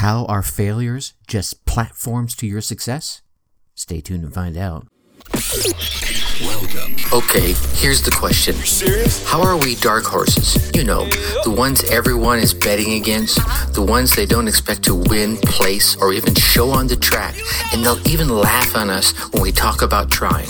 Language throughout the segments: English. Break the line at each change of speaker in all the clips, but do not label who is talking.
How are failures just platforms to your success? Stay tuned and find out.
Welcome.
Okay, here's the question.
Serious?
How are we dark horses? You know, the ones everyone is betting against, the ones they don't expect to win, place, or even show on the track, and they'll even laugh on us when we talk about trying.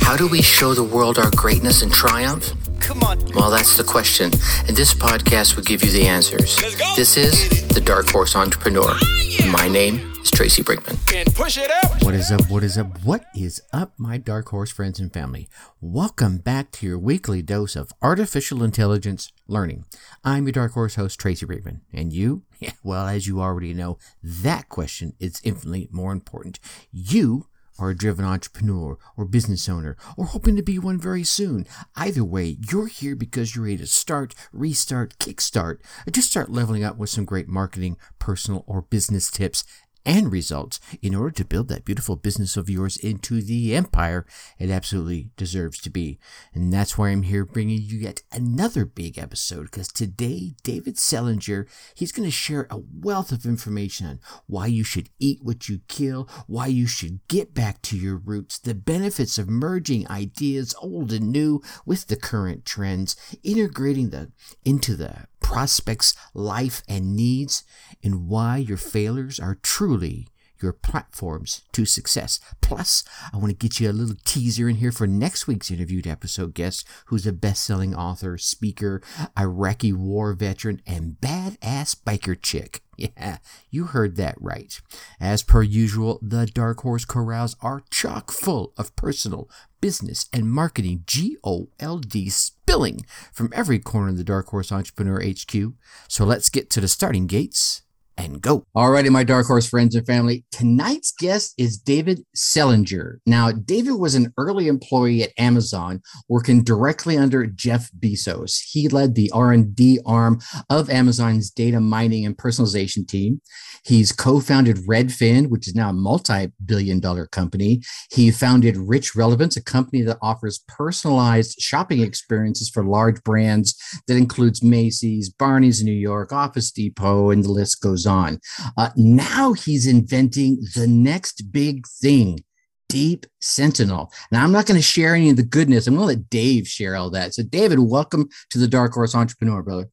How do we show the world our greatness and triumph?
Come on.
Well, that's the question, and this podcast will give you the answers. This is The Dark Horse Entrepreneur. Ah, my name is Tracy Brinkman.
And push it out.
What is up? What is up? What is up, my dark horse friends and family? Welcome back to your weekly dose of artificial intelligence learning. I'm your dark horse host, Tracy Brinkman. And you? Yeah, well, as you already know, that question is infinitely more important. You are a driven entrepreneur or business owner or hoping to be one very soon. Either way, you're here because you're ready to start, restart, kickstart, or just start leveling up with some great marketing, personal, or business tips and results in order to build that beautiful business of yours into the empire it absolutely deserves to be. And that's why I'm here bringing you yet another big episode because today, David Selinger, he's going to share a wealth of information on why you should eat what you kill, why you should get back to your roots, the benefits of merging ideas, old and new, with the current trends, integrating the into the prospects' life and needs, and why your failures are truly your platforms to success. Plus, I want to get you a little teaser in here for next week's interviewed episode guest, who's a best-selling author, speaker, Iraqi war veteran, and badass biker chick. Yeah, you heard that right. As per usual, the Dark Horse Corrals are chock full of personal, business, and marketing G-O-L-D spilling from every corner of the Dark Horse Entrepreneur HQ. So let's get to the starting gates and go. Alrighty, my dark horse friends and family. Tonight's guest is David Selinger. Now, David was an early employee at Amazon, working directly under Jeff Bezos. He led the R&D arm of Amazon's data mining and personalization team. He's co-founded Redfin, which is now a multi-billion dollar company. He founded Rich Relevance, a company that offers personalized shopping experiences for large brands that includes Macy's, Barney's in New York, Office Depot, and the list goes on. Uh, now he's inventing the next big thing. Deep Sentinel. Now, I'm not going to share any of the goodness. I'm going to let Dave share all that. So, David, welcome to the Dark Horse Entrepreneur, brother.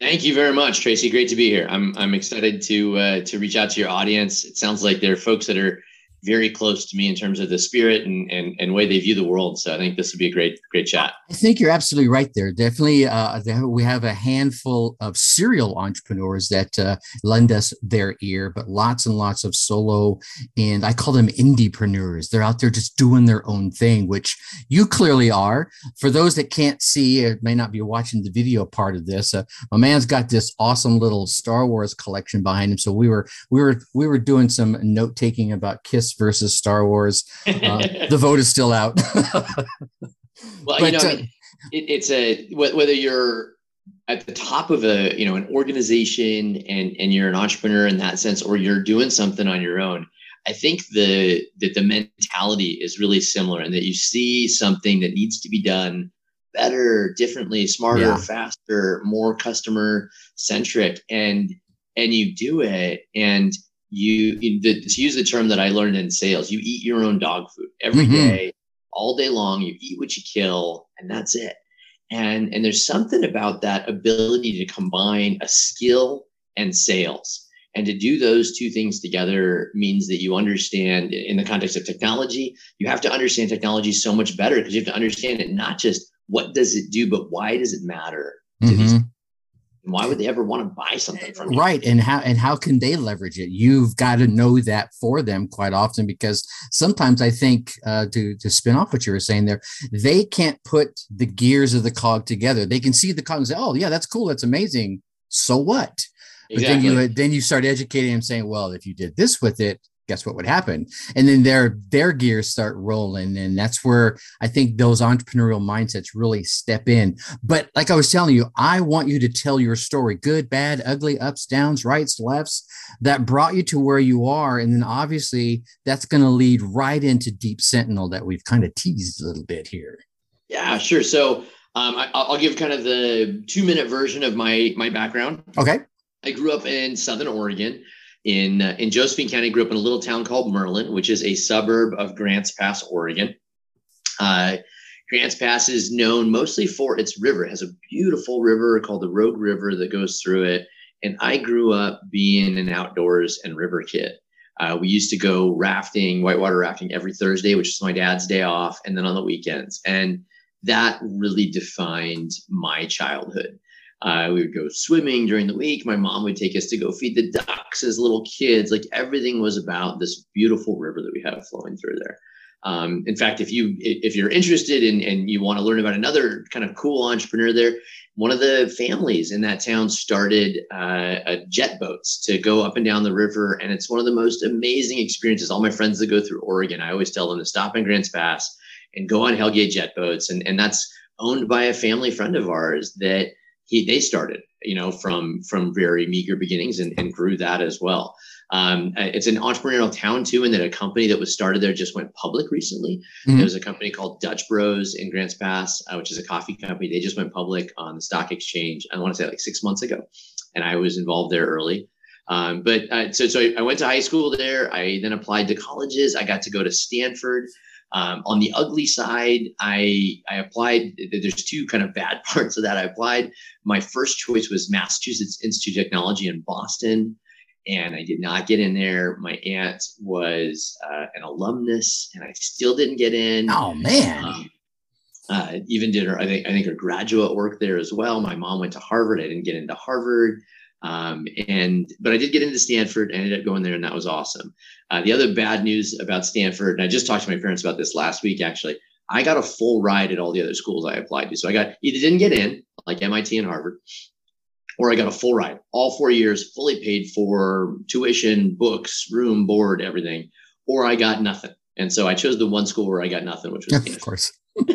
Thank you very much, Tracy. Great to be here. I'm I'm excited to uh, to reach out to your audience. It sounds like there are folks that are very close to me in terms of the spirit and, and, and way they view the world. So I think this would be a great, great chat.
I think you're absolutely right there. Definitely, uh, we have a handful of serial entrepreneurs that uh, lend us their ear, but lots and lots of solo, and I call them indiepreneurs. They're out there just doing their own thing, which you clearly are. For those that can't see or may not be watching the video part of this, uh, my man's got this awesome little Star Wars collection behind him. So we were we were we were doing some note taking about Kiss versus Star Wars. Uh, the vote is still out.
well, but, you know, uh, it, it's a whether you're at the top of a you know an organization and and you're an entrepreneur in that sense, or you're doing something on your own. I think the that the mentality is really similar, and that you see something that needs to be done better, differently, smarter, yeah. faster, more customer centric, and and you do it, and you, to use the term that I learned in sales, you eat your own dog food every mm-hmm. day, all day long. You eat what you kill, and that's it. And and there's something about that ability to combine a skill and sales. And to do those two things together means that you understand in the context of technology, you have to understand technology so much better because you have to understand it not just what does it do, but why does it matter to mm-hmm. these why would they ever want to buy something from you?
Right. And how and how can they leverage it? You've got to know that for them quite often because sometimes I think uh, to to spin off what you were saying there, they can't put the gears of the cog together. They can see the cog and say, "Oh, yeah, that's cool, that's amazing." So what? Exactly. But then you then you start educating them, saying, "Well, if you did this with it, guess what would happen? And then their their gears start rolling and that's where i think those entrepreneurial mindsets really step in. But like i was telling you i want you to tell your story good bad ugly ups downs rights lefts that brought you to where you are. And then obviously that's going to lead right into deep sentinel that we've kind of teased a little bit here.
Yeah sure. So um, I, i'll give kind of the two minute version of my my background.
Okay.
I grew up in southern oregon in uh, in Josephine County. Grew up in a little town called Merlin, which is a suburb of Grants Pass, Oregon. Uh, Grants Pass is known mostly for its river. It has a beautiful river called the Rogue River that goes through it. And I grew up being an outdoors and river kid. Uh, we used to go rafting, whitewater rafting every Thursday, which is my dad's day off, and then on the weekends. And that really defined my childhood. Uh, we would go swimming during the week. My mom would take us to go feed the ducks as little kids. Like everything was about this beautiful river that we have flowing through there. Um, in fact, if you if you're interested in and you want to learn about another kind of cool entrepreneur there, one of the families in that town started uh, jet boats to go up and down the river, and it's one of the most amazing experiences. All my friends that go through Oregon, I always tell them to stop in Grants Pass and go on Hellgate jet boats, and and that's owned by a family friend of ours that he they started, you know, from from very meager beginnings and, and grew that as well. Um, uh, it's an entrepreneurial town too, and that a company that was started there just went public recently. Mm-hmm. There was a company called Dutch Bros in Grants Pass, uh, which is a coffee company. They just went public on the stock exchange. I want to say like six months ago, and I was involved there early. Um, but uh, so so I went to high school there. I then applied to colleges. I got to go to Stanford. Um, on the ugly side, I I applied. There's two kind of bad parts of that. I applied. My first choice was Massachusetts Institute of Technology in Boston and I did not get in there. My aunt was uh, an alumnus, and I still didn't get in.
Oh man! Um,
uh, even did her. I think I think her graduate work there as well. My mom went to Harvard. I didn't get into Harvard, um, and but I did get into Stanford. I ended up going there, and that was awesome. Uh, the other bad news about Stanford, and I just talked to my parents about this last week. Actually, I got a full ride at all the other schools I applied to. So I got either didn't get in, like MIT and Harvard, or I got a full ride, all four years, fully paid for tuition, books, room, board, everything, or I got nothing. And so I chose the one school where I got nothing, which was
of course.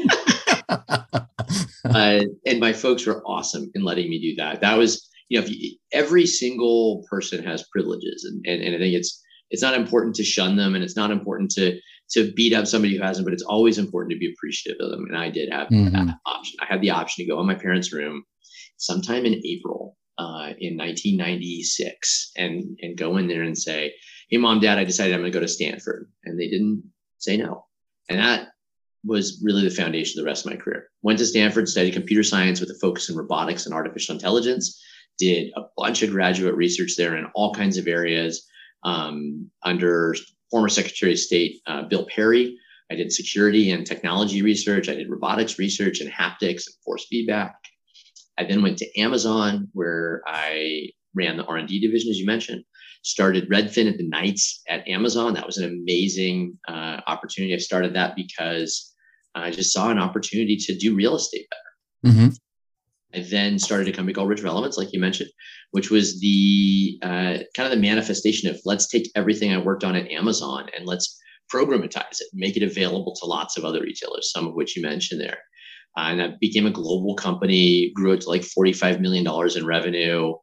uh, and my folks were awesome in letting me do that. That was, you know, you, every single person has privileges, and, and and I think it's it's not important to shun them, and it's not important to to beat up somebody who hasn't, but it's always important to be appreciative of them. And I did have mm-hmm. that option. I had the option to go in my parents' room sometime in April uh, in 1996 and, and go in there and say, Hey, mom, dad, I decided I'm going to go to Stanford. And they didn't say no. And that was really the foundation of the rest of my career. Went to Stanford, studied computer science with a focus in robotics and artificial intelligence, did a bunch of graduate research there in all kinds of areas um, under former Secretary of State uh, Bill Perry. I did security and technology research. I did robotics research and haptics and force feedback. I then went to Amazon, where I ran the R&D division, as you mentioned. Started Redfin at the Nights at Amazon. That was an amazing uh, opportunity. I started that because I just saw an opportunity to do real estate better. Mm-hmm. I then started a company called Rich Relevance, like you mentioned, which was the uh, kind of the manifestation of let's take everything I worked on at Amazon and let's programatize it, make it available to lots of other retailers, some of which you mentioned there. Uh, and that became a global company, grew it to like $45 million in revenue.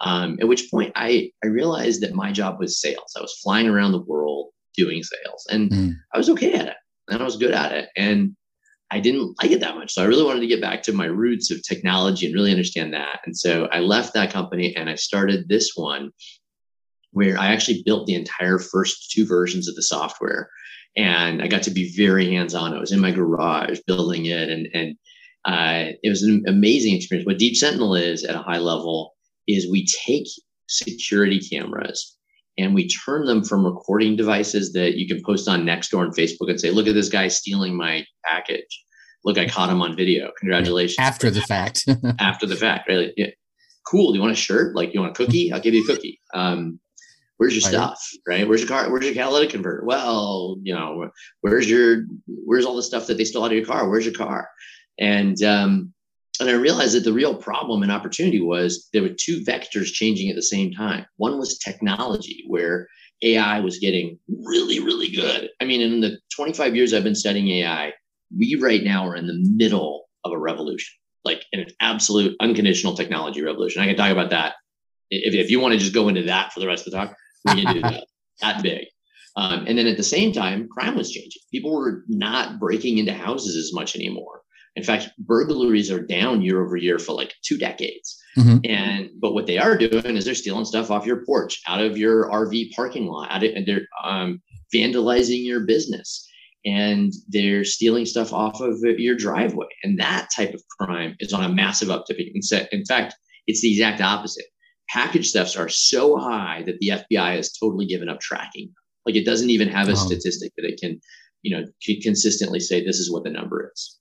Um, at which point I, I realized that my job was sales. I was flying around the world doing sales and mm. I was okay at it and I was good at it. And I didn't like it that much. So I really wanted to get back to my roots of technology and really understand that. And so I left that company and I started this one where I actually built the entire first two versions of the software and I got to be very hands on. I was in my garage building it, and and uh, it was an amazing experience. What Deep Sentinel is at a high level is we take security cameras and we turn them from recording devices that you can post on Nextdoor and Facebook and say, "Look at this guy stealing my package. Look, I caught him on video. Congratulations!"
After the fact.
after the fact, right? Yeah. Cool. Do you want a shirt? Like, you want a cookie? I'll give you a cookie. Um, where's your stuff right where's your car where's your catalytic converter well you know where's your where's all the stuff that they stole out of your car where's your car and um and i realized that the real problem and opportunity was there were two vectors changing at the same time one was technology where ai was getting really really good i mean in the 25 years i've been studying ai we right now are in the middle of a revolution like an absolute unconditional technology revolution i can talk about that if, if you want to just go into that for the rest of the talk we can do that that big. Um, and then at the same time, crime was changing. People were not breaking into houses as much anymore. In fact, burglaries are down year over year for like two decades. Mm-hmm. And but what they are doing is they're stealing stuff off your porch, out of your RV parking lot, out of, they're um, vandalizing your business, and they're stealing stuff off of your driveway. And that type of crime is on a massive uptick. In fact, it's the exact opposite. Package thefts are so high that the FBI has totally given up tracking. Like it doesn't even have a wow. statistic that it can, you know, consistently say this is what the number is.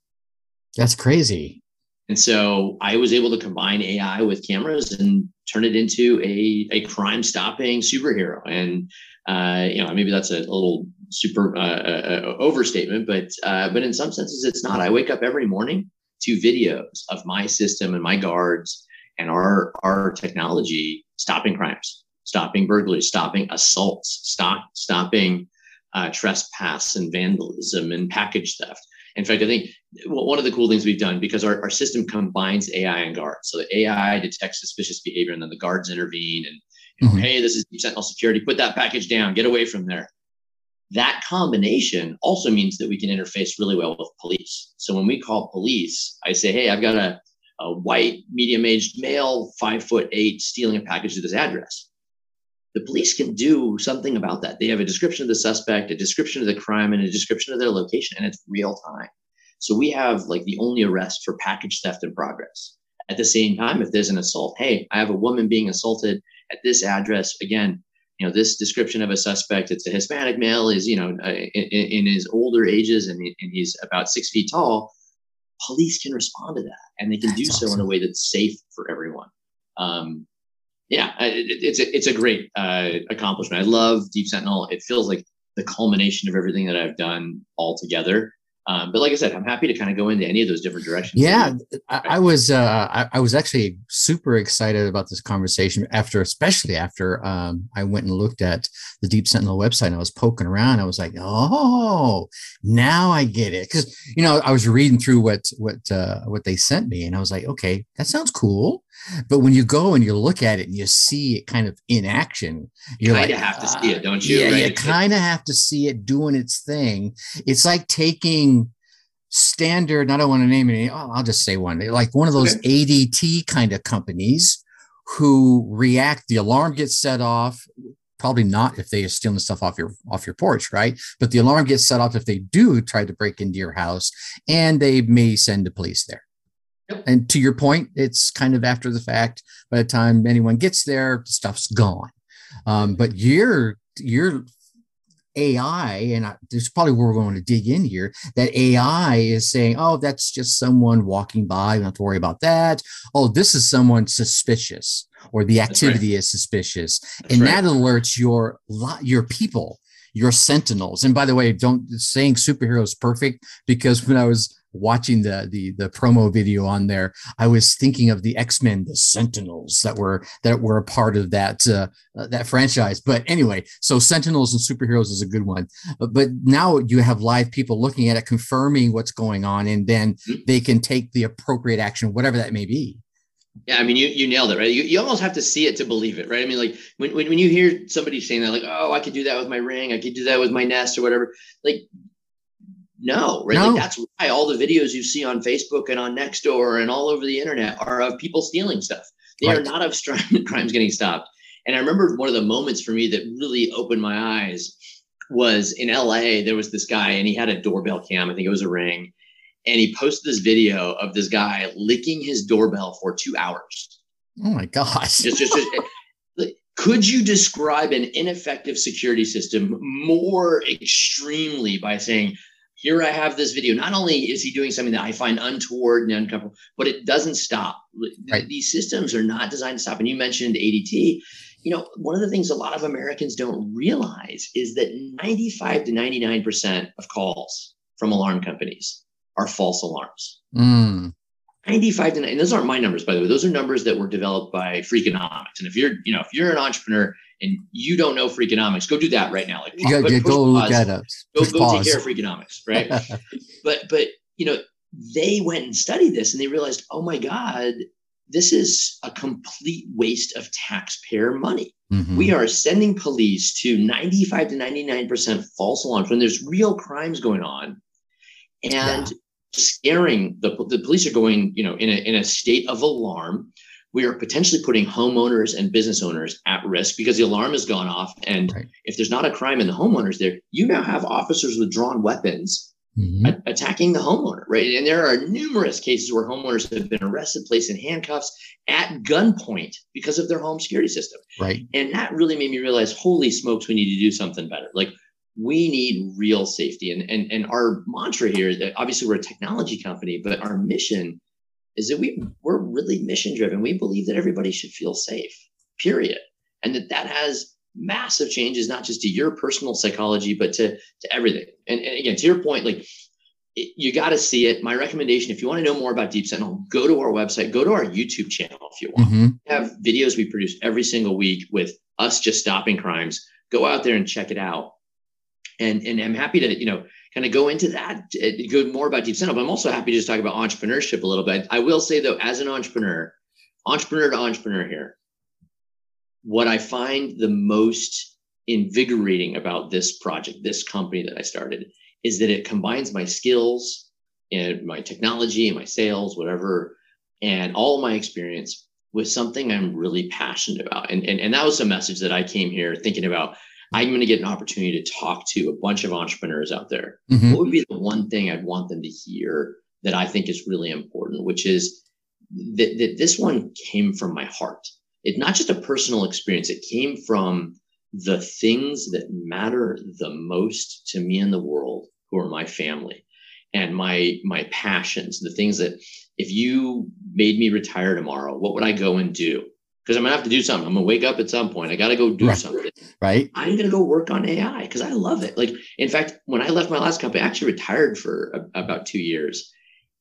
That's crazy.
And so I was able to combine AI with cameras and turn it into a, a crime stopping superhero. And, uh, you know, maybe that's a, a little super uh, uh, uh, overstatement, but, uh, but in some senses it's not. I wake up every morning to videos of my system and my guards and our, our technology stopping crimes, stopping burglaries, stopping assaults, stop, stopping uh, trespass and vandalism and package theft. In fact, I think one of the cool things we've done because our, our system combines AI and guards. So the AI detects suspicious behavior and then the guards intervene and, you know, mm-hmm. hey, this is Sentinel security, put that package down, get away from there. That combination also means that we can interface really well with police. So when we call police, I say, hey, I've got a, a white, medium aged male, five foot eight, stealing a package to this address the police can do something about that. They have a description of the suspect, a description of the crime, and a description of their location, and it's real time. So we have like the only arrest for package theft in progress. At the same time, if there's an assault, hey, I have a woman being assaulted at this address. Again, you know, this description of a suspect, it's a Hispanic male, is, you know, uh, in, in, his older ages and, he, and he's about six feet tall. Police can respond to that and they can that's do awesome. so in a way that's safe for everyone. Um, yeah, it, it's a, it's a great uh, accomplishment. I love Deep Sentinel. It feels like the culmination of everything that I've done all together. Um, but like I said, I'm happy to kind of go into any of those different directions.
Yeah, I, I was uh, I, I, was actually super excited about this conversation after, especially after um, I went and looked at the Deep Sentinel website. and I was poking around. I was like, oh, now I get it because you know I was reading through what what uh, what they sent me, and I was like, okay, that sounds cool. But when you go and you look at it and you see it kind of in action,
you kind of like, have to see it, ah, don't you?
Yeah, right? you kind of have to see it doing its thing. It's like taking standard, I don't want to name any, oh, I'll just say one, like one of those okay. ADT kind of companies who react, the alarm gets set off, probably not if they are stealing stuff off your off your porch, right? But the alarm gets set off if they do try to break into your house, and they may send the police there. And to your point, it's kind of after the fact. By the time anyone gets there, the stuff's gone. Um, but your your AI, and I, this is probably where we're going to dig in here. That AI is saying, "Oh, that's just someone walking by. don't have to worry about that. Oh, this is someone suspicious, or the activity right. is suspicious, that's and right. that alerts your your people." your sentinels and by the way don't saying superheroes perfect because when i was watching the the the promo video on there, I was thinking of the X Men, the Sentinels that were that were a part of that uh, uh, that franchise. But anyway, so Sentinels and superheroes is a good one. But, but now you have live people looking at it, confirming what's going on, and then mm-hmm. they can take the appropriate action, whatever that may be.
Yeah, I mean, you you nailed it, right? You, you almost have to see it to believe it, right? I mean, like when, when when you hear somebody saying that, like, oh, I could do that with my ring, I could do that with my nest or whatever, like no, right? No. Like that's why all the videos you see on Facebook and on Nextdoor and all over the internet are of people stealing stuff. They right. are not of crimes getting stopped. And I remember one of the moments for me that really opened my eyes was in LA. There was this guy and he had a doorbell cam. I think it was a ring. And he posted this video of this guy licking his doorbell for two hours.
Oh my gosh.
Just, just, just could you describe an ineffective security system more extremely by saying here I have this video. Not only is he doing something that I find untoward and uncomfortable, but it doesn't stop. Right. These systems are not designed to stop. And you mentioned ADT. You know, one of the things a lot of Americans don't realize is that 95 to 99% of calls from alarm companies are false alarms. Mm. 95 to 9 those aren't my numbers by the way those are numbers that were developed by freakonomics and if you're you know if you're an entrepreneur and you don't know freakonomics go do that right now like
yeah, yeah, go look at us
go, go take care of freakonomics right? But but you know they went and studied this and they realized oh my god this is a complete waste of taxpayer money. Mm-hmm. we are sending police to 95 to 99% false alarms when there's real crimes going on and yeah. scaring the, the police are going, you know, in a, in a state of alarm. We are potentially putting homeowners and business owners at risk because the alarm has gone off. And right. if there's not a crime in the homeowners there, you now have officers with drawn weapons Mm-hmm. A- attacking the homeowner, right? And there are numerous cases where homeowners have been arrested, placed in handcuffs at gunpoint because of their home security system.
Right.
And that really made me realize, holy smokes, we need to do something better. Like we need real safety. And, and, and our mantra here that obviously we're a technology company, but our mission is that we, we're really mission driven. We believe that everybody should feel safe, period. And that that has massive changes, not just to your personal psychology, but to, to everything. And, and again, to your point, like it, you got to see it. My recommendation, if you want to know more about Deep Sentinel, go to our website, go to our YouTube channel if you want. Mm-hmm. We have videos we produce every single week with us just stopping crimes. Go out there and check it out and and I'm happy to you know kind of go into that, uh, go more about Deep Sentinel. But I'm also happy to just talk about entrepreneurship a little bit. I will say though, as an entrepreneur, entrepreneur to entrepreneur here, what I find the most invigorating about this project, this company that I started, is that it combines my skills and my technology and my sales, whatever, and all my experience with something I'm really passionate about. And, and, and that was a message that I came here thinking about I'm going to get an opportunity to talk to a bunch of entrepreneurs out there. Mm-hmm. What would be the one thing I'd want them to hear that I think is really important, which is that, that this one came from my heart. It's not just a personal experience, it came from the things that matter the most to me in the world, who are my family and my my passions, the things that if you made me retire tomorrow, what would I go and do? Because I'm gonna have to do something. I'm gonna wake up at some point. I gotta go do
right.
something.
Right.
I'm gonna go work on AI because I love it. Like, in fact, when I left my last company, I actually retired for a, about two years,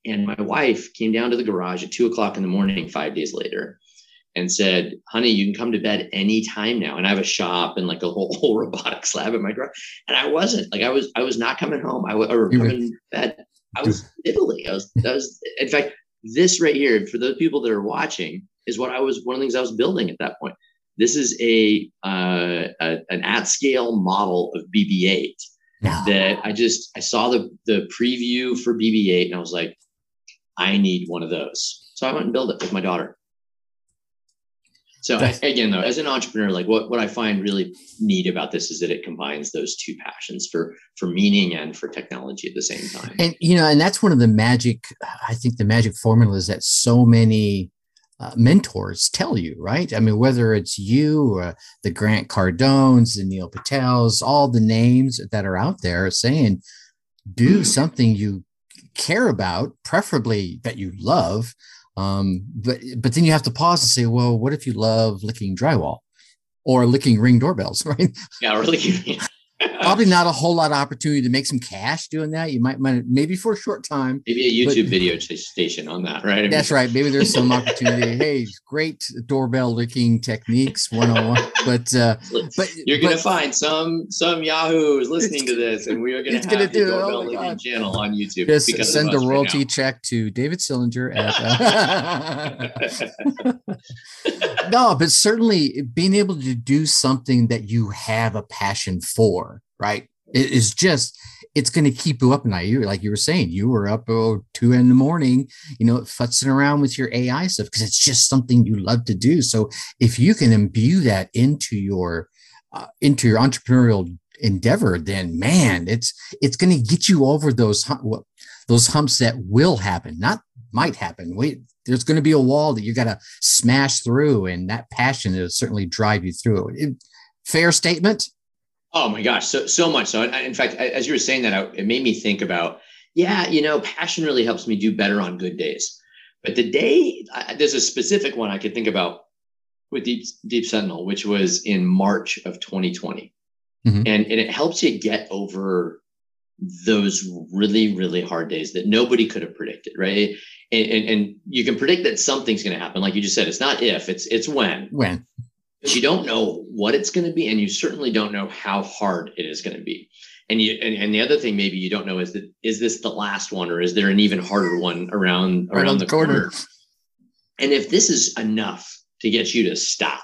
and my wife came down to the garage at two o'clock in the morning five days later, and said, "Honey, you can come to bed anytime now." And I have a shop and like a whole, whole robotics lab in my garage, and I wasn't like I was I was not coming home. I was or coming to bed. I was Italy. I was I was in fact this right here for those people that are watching is what I was one of the things I was building at that point. This is a, uh, a an at scale model of BB-8 no. that I just I saw the the preview for BB-8 and I was like, I need one of those. So I went and built it with my daughter. So again, though, as an entrepreneur, like what, what I find really neat about this is that it combines those two passions for for meaning and for technology at the same time.
And you know, and that's one of the magic. I think the magic formula is that so many uh, mentors tell you, right? I mean, whether it's you, or the Grant Cardones, the Neil Patels, all the names that are out there saying, do mm. something you care about, preferably that you love, um, but but then you have to pause and say, well, what if you love licking drywall or licking ring doorbells, right?
Yeah, or licking.
probably not a whole lot of opportunity to make some cash doing that. You might, might maybe for a short time.
Maybe a YouTube but, video station on that, right? I
mean, that's right. Maybe there's some opportunity. hey, great doorbell licking techniques 101. But uh,
but you're gonna but, find some some Yahoo is listening to this, and we are gonna have gonna do, the doorbell oh licking channel on YouTube.
Just send a royalty right check to David Selinger at. Uh, no, but certainly being able to do something that you have a passion for right? It is just it's going to keep you up at night. You like you were saying, you were up oh, two in the morning, you know, futzing around with your AI stuff because it's just something you love to do. So if you can imbue that into your uh, into your entrepreneurial endeavor, then man, it's it's going to get you over those those humps that will happen, not might happen. Wait, there's going to be a wall that you got to smash through, and that passion will certainly drive you through it. Fair statement.
Oh my gosh, so so much so. In fact, as you were saying that, it made me think about, yeah, you know, passion really helps me do better on good days. But the day there's a specific one I could think about with Deep Deep Sentinel, which was in March of 2020, mm-hmm. and and it helps you get over those really really hard days that nobody could have predicted, right? And, and, and you can predict that something's going to happen, like you just said. It's not if, it's it's when.
When
you don't know what it's going to be and you certainly don't know how hard it is going to be and you and, and, the other thing maybe you don't know is that is this the last one or is there an even harder one around around, around the corner? corner and if this is enough to get you to stop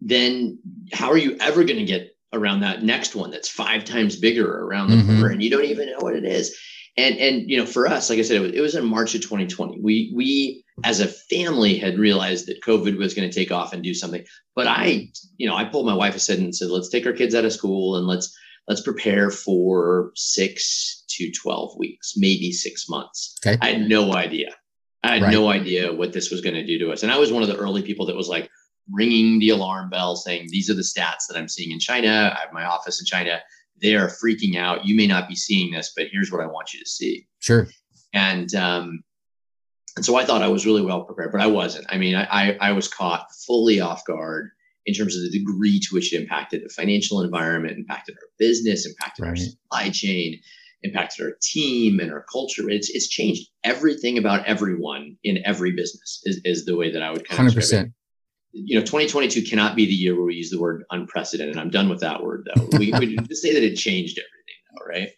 then how are you ever going to get around that next one that's five times bigger around the mm-hmm. corner and you don't even know what it is and and you know for us like i said it was, it was in march of 2020 we we as a family had realized that covid was going to take off and do something but i you know i pulled my wife aside and said let's take our kids out of school and let's let's prepare for six to 12 weeks maybe six months okay. i had no idea i had right. no idea what this was going to do to us and i was one of the early people that was like ringing the alarm bell saying these are the stats that i'm seeing in china i have my office in china they are freaking out. You may not be seeing this, but here's what I want you to see.
Sure.
And um, and so I thought I was really well prepared, but I wasn't. I mean, I, I, I was caught fully off guard in terms of the degree to which it impacted the financial environment, impacted our business, impacted right. our supply chain, impacted our team and our culture. It's it's changed everything about everyone in every business. Is, is the way that I would kind 100%. of describe it you know 2022 cannot be the year where we use the word unprecedented i'm done with that word though we, we just say that it changed everything though right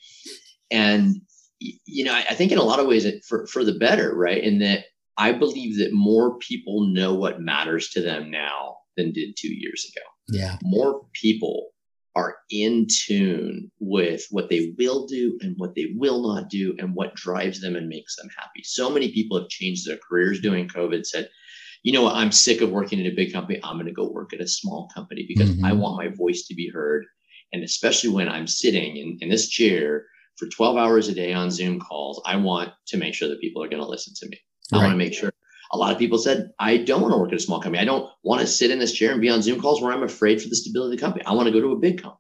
and you know i think in a lot of ways for, for the better right in that i believe that more people know what matters to them now than did two years ago
yeah
more people are in tune with what they will do and what they will not do and what drives them and makes them happy so many people have changed their careers during covid said you know what, I'm sick of working in a big company. I'm going to go work at a small company because mm-hmm. I want my voice to be heard. And especially when I'm sitting in, in this chair for 12 hours a day on Zoom calls, I want to make sure that people are going to listen to me. I right. want to make sure. A lot of people said, I don't want to work at a small company. I don't want to sit in this chair and be on Zoom calls where I'm afraid for the stability of the company. I want to go to a big company.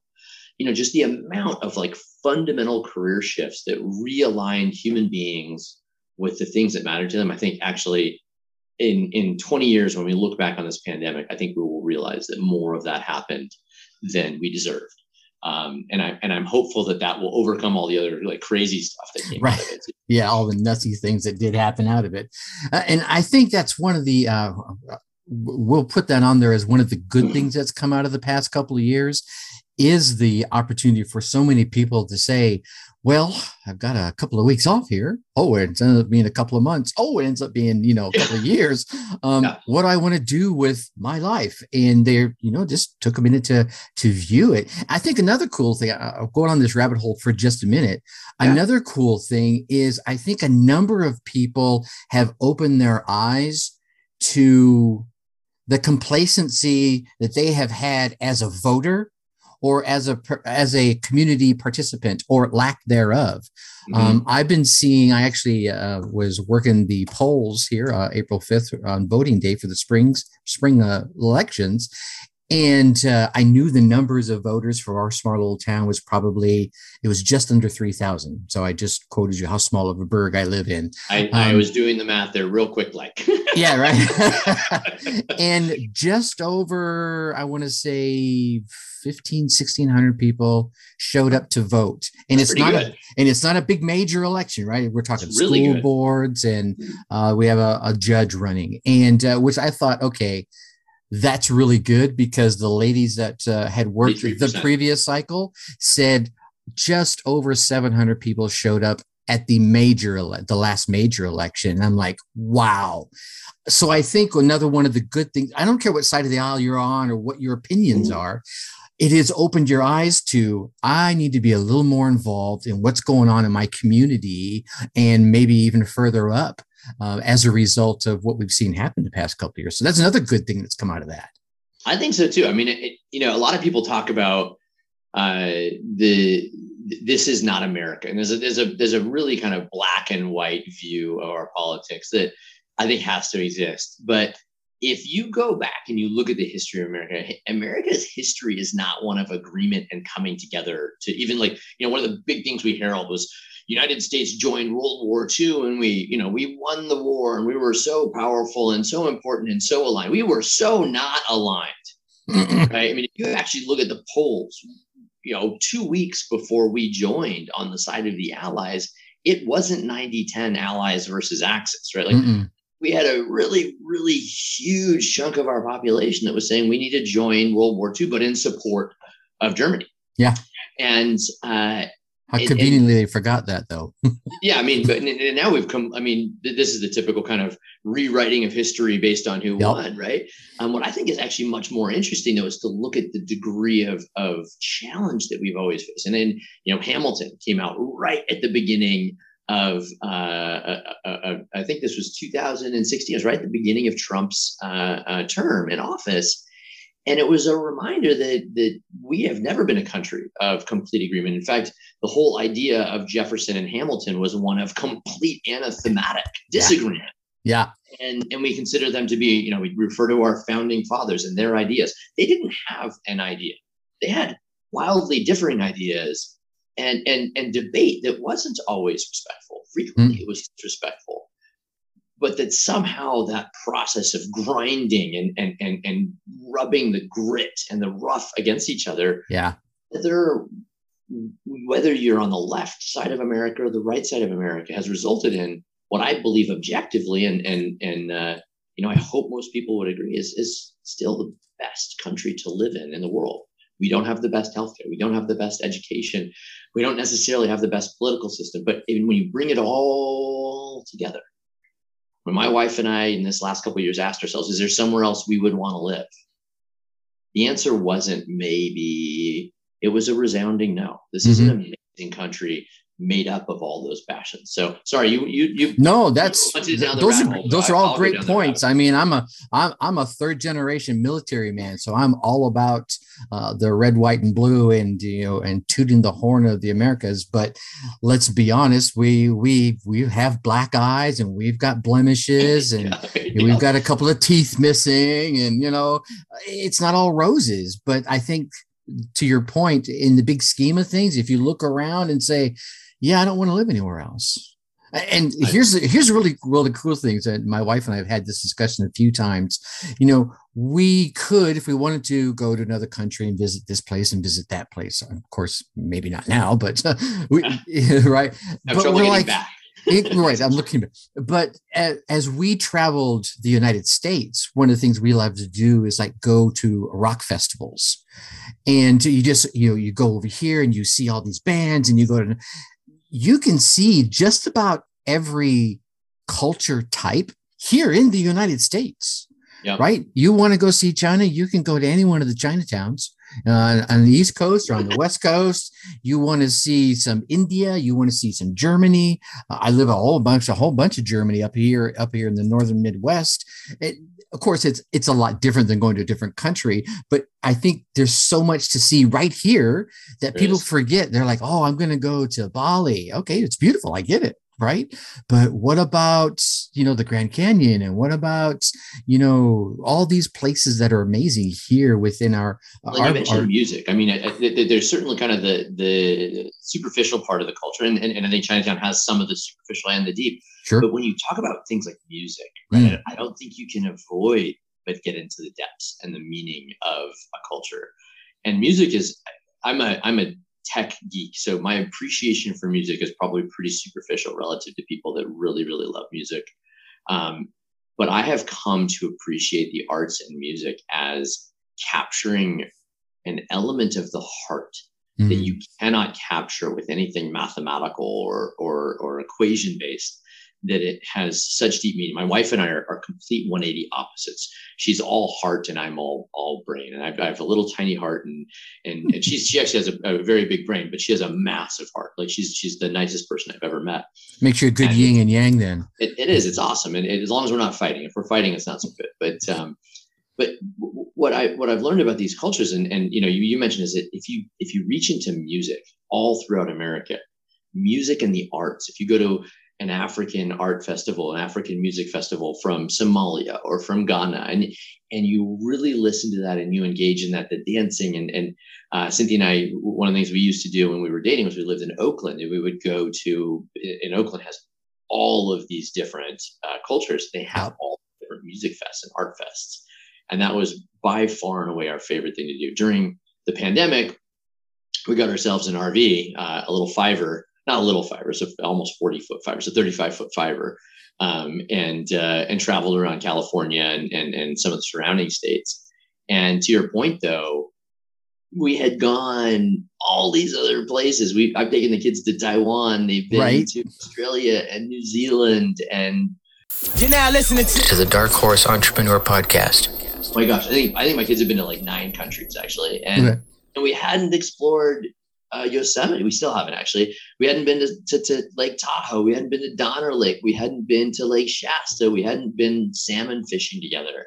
You know, just the amount of like fundamental career shifts that realign human beings with the things that matter to them, I think actually in in 20 years when we look back on this pandemic i think we will realize that more of that happened than we deserved um, and I and I'm hopeful that that will overcome all the other like crazy stuff that came right. out of it.
Yeah, all the nutsy things that did happen out of it, uh, and I think that's one of the. Uh, we'll put that on there as one of the good things that's come out of the past couple of years is the opportunity for so many people to say, well, I've got a couple of weeks off here. Oh, it ends up being a couple of months. Oh, it ends up being, you know, a couple of years. Um. What do I want to do with my life? And they're, you know, just took a minute to to view it. I think another cool thing, I'll go on this rabbit hole for just a minute. Yeah. Another cool thing is I think a number of people have opened their eyes to the complacency that they have had as a voter or as a as a community participant or lack thereof. Mm-hmm. Um, I've been seeing. I actually uh, was working the polls here, uh, April fifth on voting day for the springs spring uh, elections, and uh, I knew the numbers of voters for our small little town was probably it was just under three thousand. So I just quoted you how small of a burg I live in.
I, um, I was doing the math there real quick, like
yeah, right. and just over, I want to say 15 1600 people showed up to vote and That's it's not good. a and it's not a big major election right we're talking really school good. boards and hmm. uh, we have a, a, judge running and uh, which i thought okay that's really good because the ladies that uh, had worked the previous cycle said just over 700 people showed up at the major ele- the last major election and i'm like wow so i think another one of the good things i don't care what side of the aisle you're on or what your opinions are it has opened your eyes to i need to be a little more involved in what's going on in my community and maybe even further up uh, as a result of what we've seen happen the past couple years. So that's another good thing that's come out of that.
I think so too. I mean, it, you know, a lot of people talk about uh, the this is not America, and there's a there's a there's a really kind of black and white view of our politics that I think has to exist. But if you go back and you look at the history of America, America's history is not one of agreement and coming together to even like, you know, one of the big things we herald was United States joined World War II and we, you know, we won the war and we were so powerful and so important and so aligned. We were so not aligned. right? I mean, if you actually look at the polls, you know, two weeks before we joined on the side of the Allies, it wasn't 90 10 Allies versus Axis, right? Like Mm-mm. we had a really, really huge chunk of our population that was saying we need to join World War II, but in support of Germany.
Yeah.
And uh,
how conveniently they forgot that, though.
yeah, I mean, but now we've come. I mean, this is the typical kind of rewriting of history based on who yep. won, right? Um, what I think is actually much more interesting, though, is to look at the degree of of challenge that we've always faced. And then, you know, Hamilton came out right at the beginning of, uh, uh, uh, uh I think this was 2016, it was right at the beginning of Trump's uh, term in office. And it was a reminder that, that we have never been a country of complete agreement. In fact, the whole idea of Jefferson and Hamilton was one of complete anathematic disagreement.
Yeah.
And, and we consider them to be, you know, we refer to our founding fathers and their ideas. They didn't have an idea. They had wildly differing ideas and and and debate that wasn't always respectful. Frequently, mm. it was disrespectful. But that somehow that process of grinding and and and and rubbing the grit and the rough against each other,
yeah,
whether whether you're on the left side of America or the right side of America, has resulted in what I believe objectively, and and and uh, you know, I hope most people would agree is is still the best country to live in in the world. We don't have the best healthcare. We don't have the best education. We don't necessarily have the best political system. But even when you bring it all together, when my wife and I in this last couple years asked ourselves, is there somewhere else we would want to live? The answer wasn't maybe. It was a resounding no. This mm-hmm. is an mm-hmm. amazing country made up of all those passions. So sorry, you you you.
No, that's those are those are all great points. I mean, I'm a I'm I'm a third generation military man, so I'm all about uh, the red, white, and blue, and you know, and tooting the horn of the Americas. But let's be honest, we we we have black eyes, and we've got blemishes, and yeah. we've got a couple of teeth missing, and you know, it's not all roses. But I think to your point, in the big scheme of things, if you look around and say, yeah, I don't want to live anywhere else. And here's here's really really cool things that my wife and I have had this discussion a few times. You know, we could, if we wanted to, go to another country and visit this place and visit that place. Of course, maybe not now, but we right.
I'm but we're like, back.
it, eh, right, I'm looking. But as, as we traveled the United States, one of the things we love to do is like go to rock festivals, and you just you know you go over here and you see all these bands, and you go to you can see just about every culture type here in the United States. Yep. Right? You want to go see China, you can go to any one of the Chinatowns uh, on the East Coast or on the West Coast. You want to see some India, you want to see some Germany. Uh, I live a whole bunch, a whole bunch of Germany up here, up here in the northern Midwest. It, of course, it's it's a lot different than going to a different country, but I think there's so much to see right here that there people is. forget. They're like, "Oh, I'm going to go to Bali." Okay, it's beautiful. I get it, right? But what about you know the Grand Canyon, and what about you know all these places that are amazing here within our?
Well, our, you mentioned our, music. I mean, there's certainly kind of the the superficial part of the culture, and, and, and I think Chinatown has some of the superficial and the deep.
Sure.
But when you talk about things like music, right, mm. I don't think you can avoid but get into the depths and the meaning of a culture. And music is I'm a I'm a tech geek, so my appreciation for music is probably pretty superficial relative to people that really really love music. Um, but I have come to appreciate the arts and music as capturing an element of the heart mm. that you cannot capture with anything mathematical or or, or equation based that it has such deep meaning. My wife and I are, are, complete 180 opposites. She's all heart and I'm all all brain. And I've, I have a little tiny heart and and, and she's she actually has a, a, very big brain, but she has a massive heart. Like she's she's the nicest person I've ever met.
Makes you a good and yin and yang then.
It, it is. It's awesome. And it, as long as we're not fighting. If we're fighting, it's not so good. But um but what I what I've learned about these cultures and and you know you, you mentioned is that if you if you reach into music all throughout America, music and the arts, if you go to an African art festival, an African music festival from Somalia or from Ghana, and and you really listen to that and you engage in that, the dancing and and uh, Cynthia and I, one of the things we used to do when we were dating was we lived in Oakland and we would go to in Oakland has all of these different uh, cultures. They have all different music fests and art fests, and that was by far and away our favorite thing to do during the pandemic. We got ourselves an RV, uh, a little fiver not a little fiver, so almost 40 foot fiver, so 35 foot fiver, um, and uh, and traveled around California and, and and some of the surrounding states. And to your point, though, we had gone all these other places. We I've taken the kids to Taiwan. They've been right. to Australia and New Zealand, and
you're now listening to, to the Dark Horse Entrepreneur Podcast.
Oh my gosh, I think I think my kids have been to like nine countries actually, and okay. and we hadn't explored uh, Yosemite. We still haven't actually. We hadn't been to, to, to, Lake Tahoe. We hadn't been to Donner Lake. We hadn't been to Lake Shasta. We hadn't been salmon fishing together.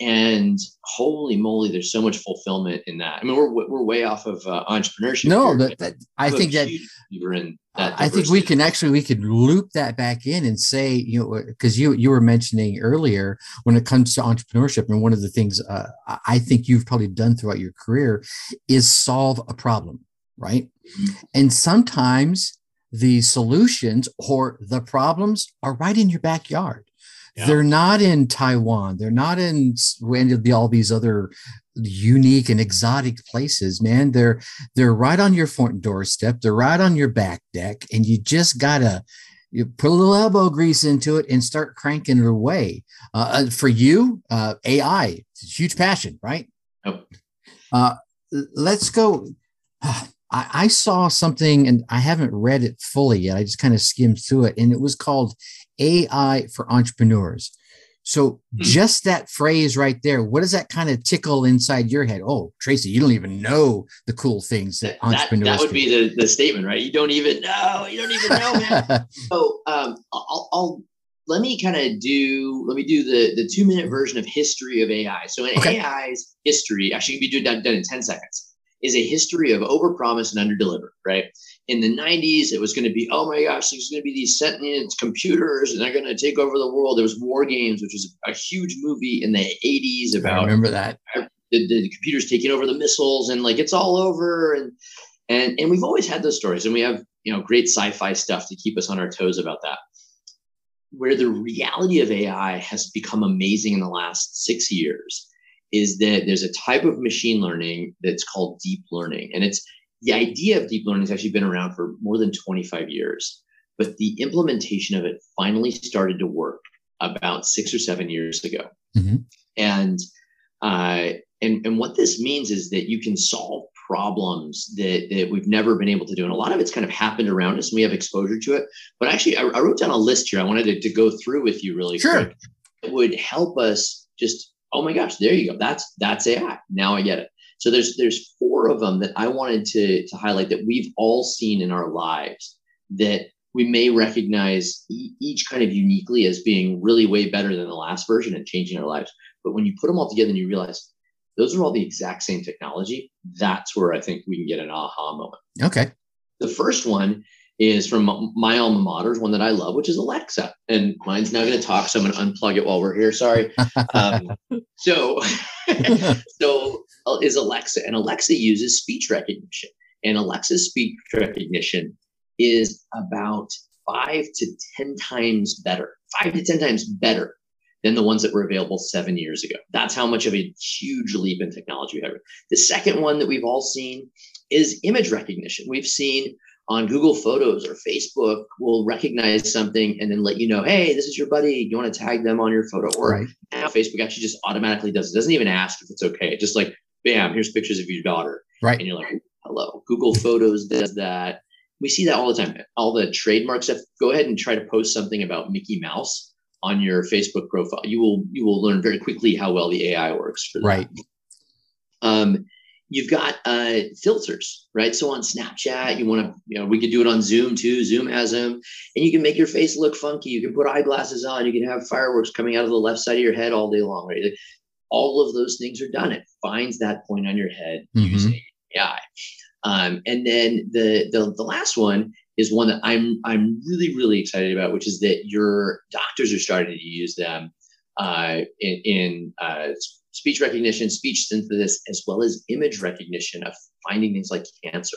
And holy moly, there's so much fulfillment in that. I mean, we're we're way off of uh, entrepreneurship.
No, that, that I think that, you're that I think we can actually we could loop that back in and say you know because you you were mentioning earlier when it comes to entrepreneurship and one of the things uh, I think you've probably done throughout your career is solve a problem, right? Mm-hmm. And sometimes the solutions or the problems are right in your backyard yeah. They're not in Taiwan. They're not in all these other unique and exotic places, man. They're they're right on your front doorstep. They're right on your back deck, and you just gotta you put a little elbow grease into it and start cranking it away. Uh, uh for you, uh, AI, it's a huge passion, right? Yep. Uh, let's go. I, I saw something, and I haven't read it fully yet. I just kind of skimmed through it, and it was called AI for entrepreneurs. So hmm. just that phrase right there, what does that kind of tickle inside your head? Oh, Tracy, you don't even know the cool things that, that entrepreneurs.
That, would be the, the statement, right? You don't even know. You don't even know, man. so um, I'll, I'll let me kind of do let me do the the two minute version of history of AI. So in okay. AI's history, actually, can be done, done in ten seconds is a history of overpromise and underdeliver, right? In the 90s, it was going to be, oh my gosh, there's going to be these sentient computers and they're going to take over the world. There was War Games, which was a huge movie in the 80s about
I remember that.
The, the computers taking over the missiles and like it's all over and and and we've always had those stories and we have you know great sci-fi stuff to keep us on our toes about that where the reality of ai has become amazing in the last six years is that there's a type of machine learning that's called deep learning. And it's the idea of deep learning has actually been around for more than 25 years, but the implementation of it finally started to work about six or seven years ago. Mm-hmm. And uh, and and what this means is that you can solve problems that, that we've never been able to do. And a lot of it's kind of happened around us and we have exposure to it. But actually, I, I wrote down a list here I wanted to, to go through with you really sure. quick. It would help us just oh my gosh, there you go. That's that's AI. Now I get it. So there's there's four of them that I wanted to to highlight that we've all seen in our lives that we may recognize each kind of uniquely as being really way better than the last version and changing our lives. But when you put them all together and you realize those are all the exact same technology, that's where I think we can get an aha moment.
Okay.
The first one is from my alma mater, one that I love, which is Alexa. And mine's now going to talk, so I'm going to unplug it while we're here. Sorry. Um, so, so uh, is Alexa, and Alexa uses speech recognition, and Alexa's speech recognition is about five to ten times better, five to ten times better than the ones that were available seven years ago. That's how much of a huge leap in technology we have. The second one that we've all seen is image recognition. We've seen on Google Photos or Facebook will recognize something and then let you know, hey, this is your buddy. You want to tag them on your photo? Or right. now Facebook actually just automatically does it. Doesn't even ask if it's okay. Just like, bam, here's pictures of your daughter.
Right.
And you're like, hello. Google Photos does that. We see that all the time. All the trademark stuff. Go ahead and try to post something about Mickey Mouse on your Facebook profile. You will you will learn very quickly how well the AI works for that.
Right.
Um, you've got uh, filters, right? So on Snapchat, you want to, you know, we could do it on Zoom too. Zoom has them, and you can make your face look funky. You can put eyeglasses on. You can have fireworks coming out of the left side of your head all day long, right? Like, all of those things are done. It finds that point on your head mm-hmm. using AI. Um, and then the, the the last one is one that I'm I'm really really excited about, which is that your doctors are starting to use them uh, in, in uh, speech recognition, speech synthesis, as well as image recognition of finding things like cancer.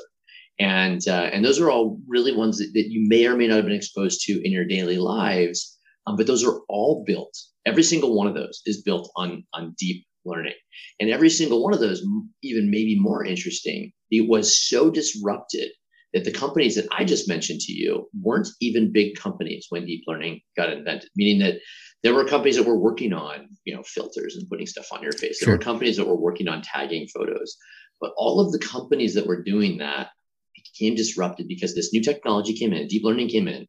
And, uh, and those are all really ones that, that, you may or may not have been exposed to in your daily lives. Um, but those are all built. Every single one of those is built on, on deep learning. And every single one of those, even maybe more interesting, it was so disrupted that the companies that I just mentioned to you weren't even big companies when deep learning got invented, meaning that there were companies that were working on you know filters and putting stuff on your face. There were companies that were working on tagging photos. But all of the companies that were doing that became disrupted because this new technology came in deep learning came in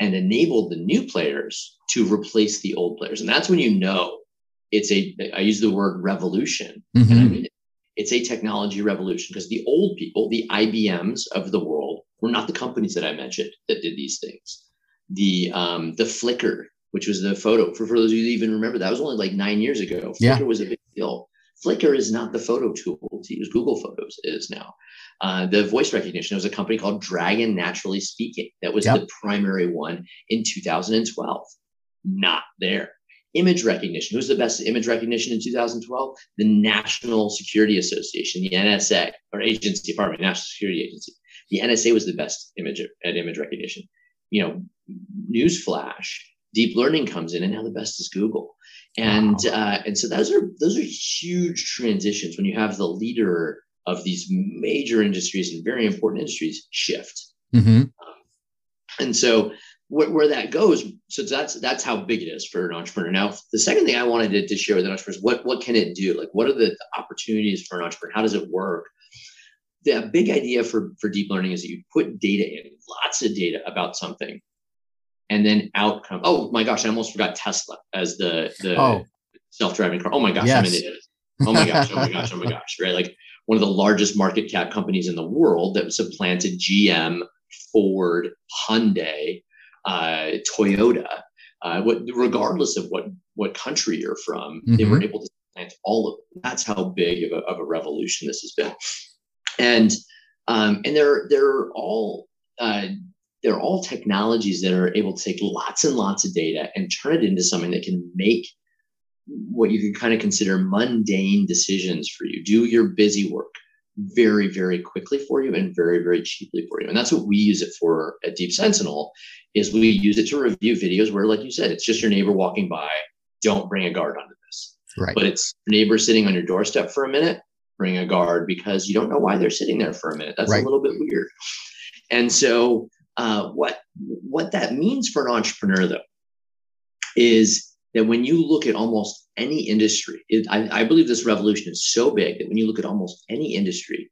and enabled the new players to replace the old players. And that's when you know it's a i use the word revolution. Mm-hmm. and i mean It's a technology revolution because the old people, the IBMs of the world, were not the companies that I mentioned that did these things. The um, the Flickr, which was the photo for, for those of you who even remember, that was only like nine years ago. Flickr yeah. was a big deal. Flickr is not the photo tool to use. Google Photos is now. Uh, the voice recognition was a company called Dragon Naturally Speaking. That was yep. the primary one in 2012. Not there. Image recognition. Who's the best image recognition in 2012? The National Security Association, the NSA, or agency, pardon me, National Security Agency. The NSA was the best image at image recognition. You know, newsflash, deep learning comes in, and now the best is Google. And wow. uh, and so those are those are huge transitions when you have the leader of these major industries and very important industries shift. Mm-hmm. Um, and so wh- where that goes, so that's that's how big it is for an entrepreneur. Now, the second thing I wanted to, to share with entrepreneurs, what what can it do? Like, what are the opportunities for an entrepreneur? How does it work? The big idea for for deep learning is that you put data in, lots of data about something, and then outcome. Oh my gosh, I almost forgot Tesla as the the oh. self driving car. Oh my gosh, yes. I'm an idiot. Oh my gosh, oh my gosh, oh my gosh, right? Like one of the largest market cap companies in the world that supplanted GM, Ford, Hyundai, uh, Toyota. Uh, what, regardless of what what country you're from, mm-hmm. they were mm-hmm. able to supplant all of them. That's how big of a, of a revolution this has been. And um, and they're they're all uh, they're all technologies that are able to take lots and lots of data and turn it into something that can make what you can kind of consider mundane decisions for you. Do your busy work very, very quickly for you and very, very cheaply for you. And that's what we use it for at Deep Sentinel is we use it to review videos where, like you said, it's just your neighbor walking by. Don't bring a guard onto this. Right. But it's neighbor sitting on your doorstep for a minute, bring a guard because you don't know why they're sitting there for a minute. That's right. a little bit weird. And so uh, what what that means for an entrepreneur though is that when you look at almost any industry, it, I, I believe this revolution is so big that when you look at almost any industry,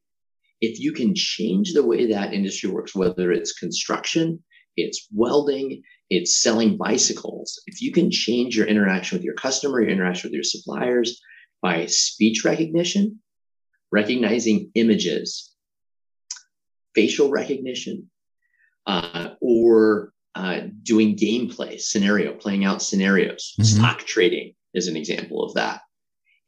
if you can change the way that industry works, whether it's construction, it's welding, it's selling bicycles, if you can change your interaction with your customer, your interaction with your suppliers by speech recognition, recognizing images, facial recognition, uh, or uh, doing gameplay, scenario, playing out scenarios. Mm-hmm. Stock trading is an example of that.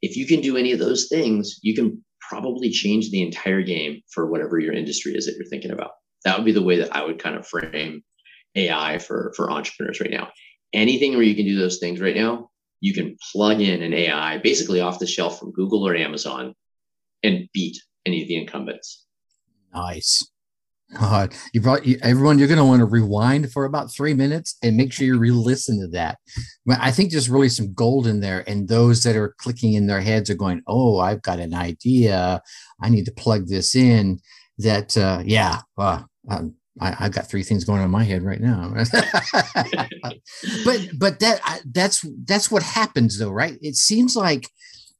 If you can do any of those things, you can probably change the entire game for whatever your industry is that you're thinking about. That would be the way that I would kind of frame AI for, for entrepreneurs right now. Anything where you can do those things right now, you can plug in an AI basically off the shelf from Google or Amazon and beat any of the incumbents.
Nice. Uh, you brought you, everyone. You're going to want to rewind for about three minutes and make sure you re-listen to that. But I think there's really some gold in there, and those that are clicking in their heads are going, "Oh, I've got an idea. I need to plug this in." That uh, yeah, uh, um, I, have got three things going on in my head right now. but but that that's that's what happens though, right? It seems like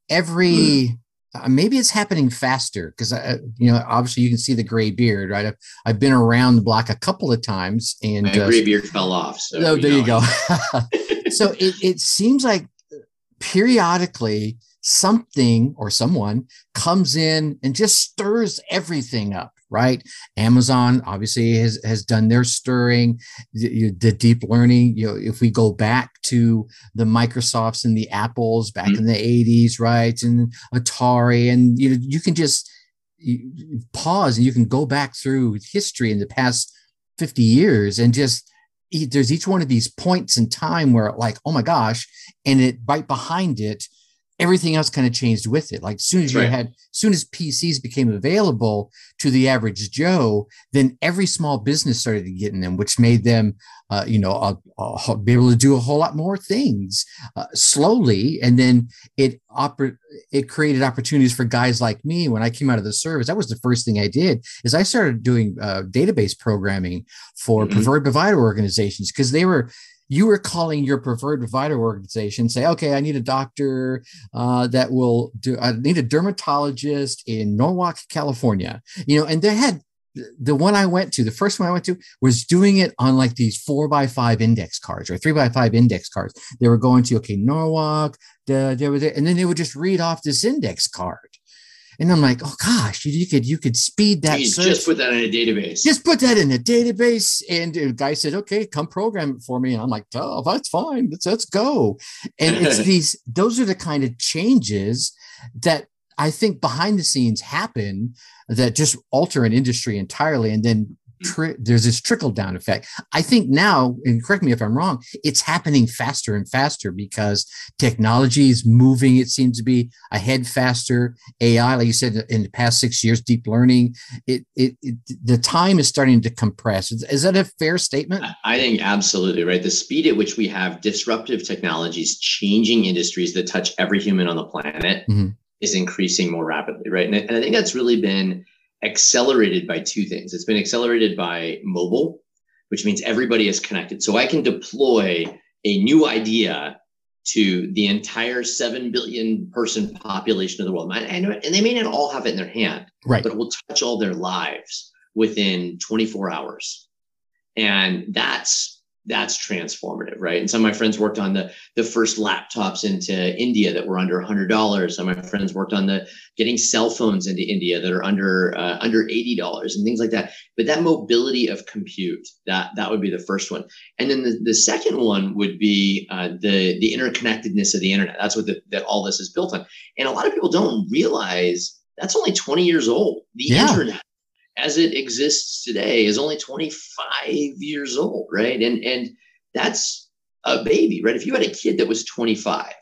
every mm uh, maybe it's happening faster because I, you know, obviously you can see the gray beard, right? I've, I've been around the block a couple of times, and
my gray uh, beard fell off.
So oh, there you go. so it, it seems like periodically something or someone comes in and just stirs everything up right? Amazon obviously has, has done their stirring. The, the, deep learning you know if we go back to the microsofts and the apples back mm-hmm. in the 80s right? And atari and you know you can just pause and you can go back through history in the past 50 years and just there's each one of these points in time where like oh my gosh and it right behind it everything else kind of changed with it. Like as soon as you had, as soon as PCs became available to the average Joe, then every small business started getting them, which made them, uh, you know, uh, uh, be able to do a whole lot more things uh, slowly. And then it oper- it created opportunities for guys like me. When I came out of the service, that was the first thing I did. Is I started doing uh, database programming for mm-hmm. preferred provider organizations because they were you were calling your preferred provider organization, say, okay, I need a doctor uh, that will do, I need a dermatologist in Norwalk, California, you know, and they had the one I went to, the first one I went to was doing it on like these four by five index cards or three by five index cards. They were going to, okay, Norwalk, da, da, da, and then they would just read off this index card. And I'm like, oh gosh, you, you could you could speed that.
Jeez, just put that in a database.
Just put that in a database. And the guy said, okay, come program it for me. And I'm like, oh, that's fine. Let's let's go. And it's these those are the kind of changes that I think behind the scenes happen that just alter an industry entirely and then tri- there's this trickle down effect. I think now, and correct me if I'm wrong, it's happening faster and faster because technology is moving. It seems to be ahead faster. AI, like you said, in the past six years, deep learning, it, it, it the time is starting to compress. Is, is that a fair statement?
I think absolutely right. The speed at which we have disruptive technologies changing industries that touch every human on the planet mm-hmm. is increasing more rapidly, right? And, and I think that's really been accelerated by two things. It's been accelerated by mobile, which means everybody is connected. So I can deploy a new idea to the entire 7 billion person population of the world. And, and they may not all have it in their hand,
right.
but it will touch all their lives within 24 hours. And that's that's transformative, right? And some of my friends worked on the the first laptops into India that were under hundred dollars. Some of my friends worked on the getting cell phones into India that are under uh, under eighty dollars and things like that. But that mobility of compute that that would be the first one, and then the, the second one would be uh, the the interconnectedness of the internet. That's what the, that all this is built on. And a lot of people don't realize that's only twenty years old. The yeah. internet as it exists today is only 25 years old, right? And and that's a baby, right? If you had a kid that was 25,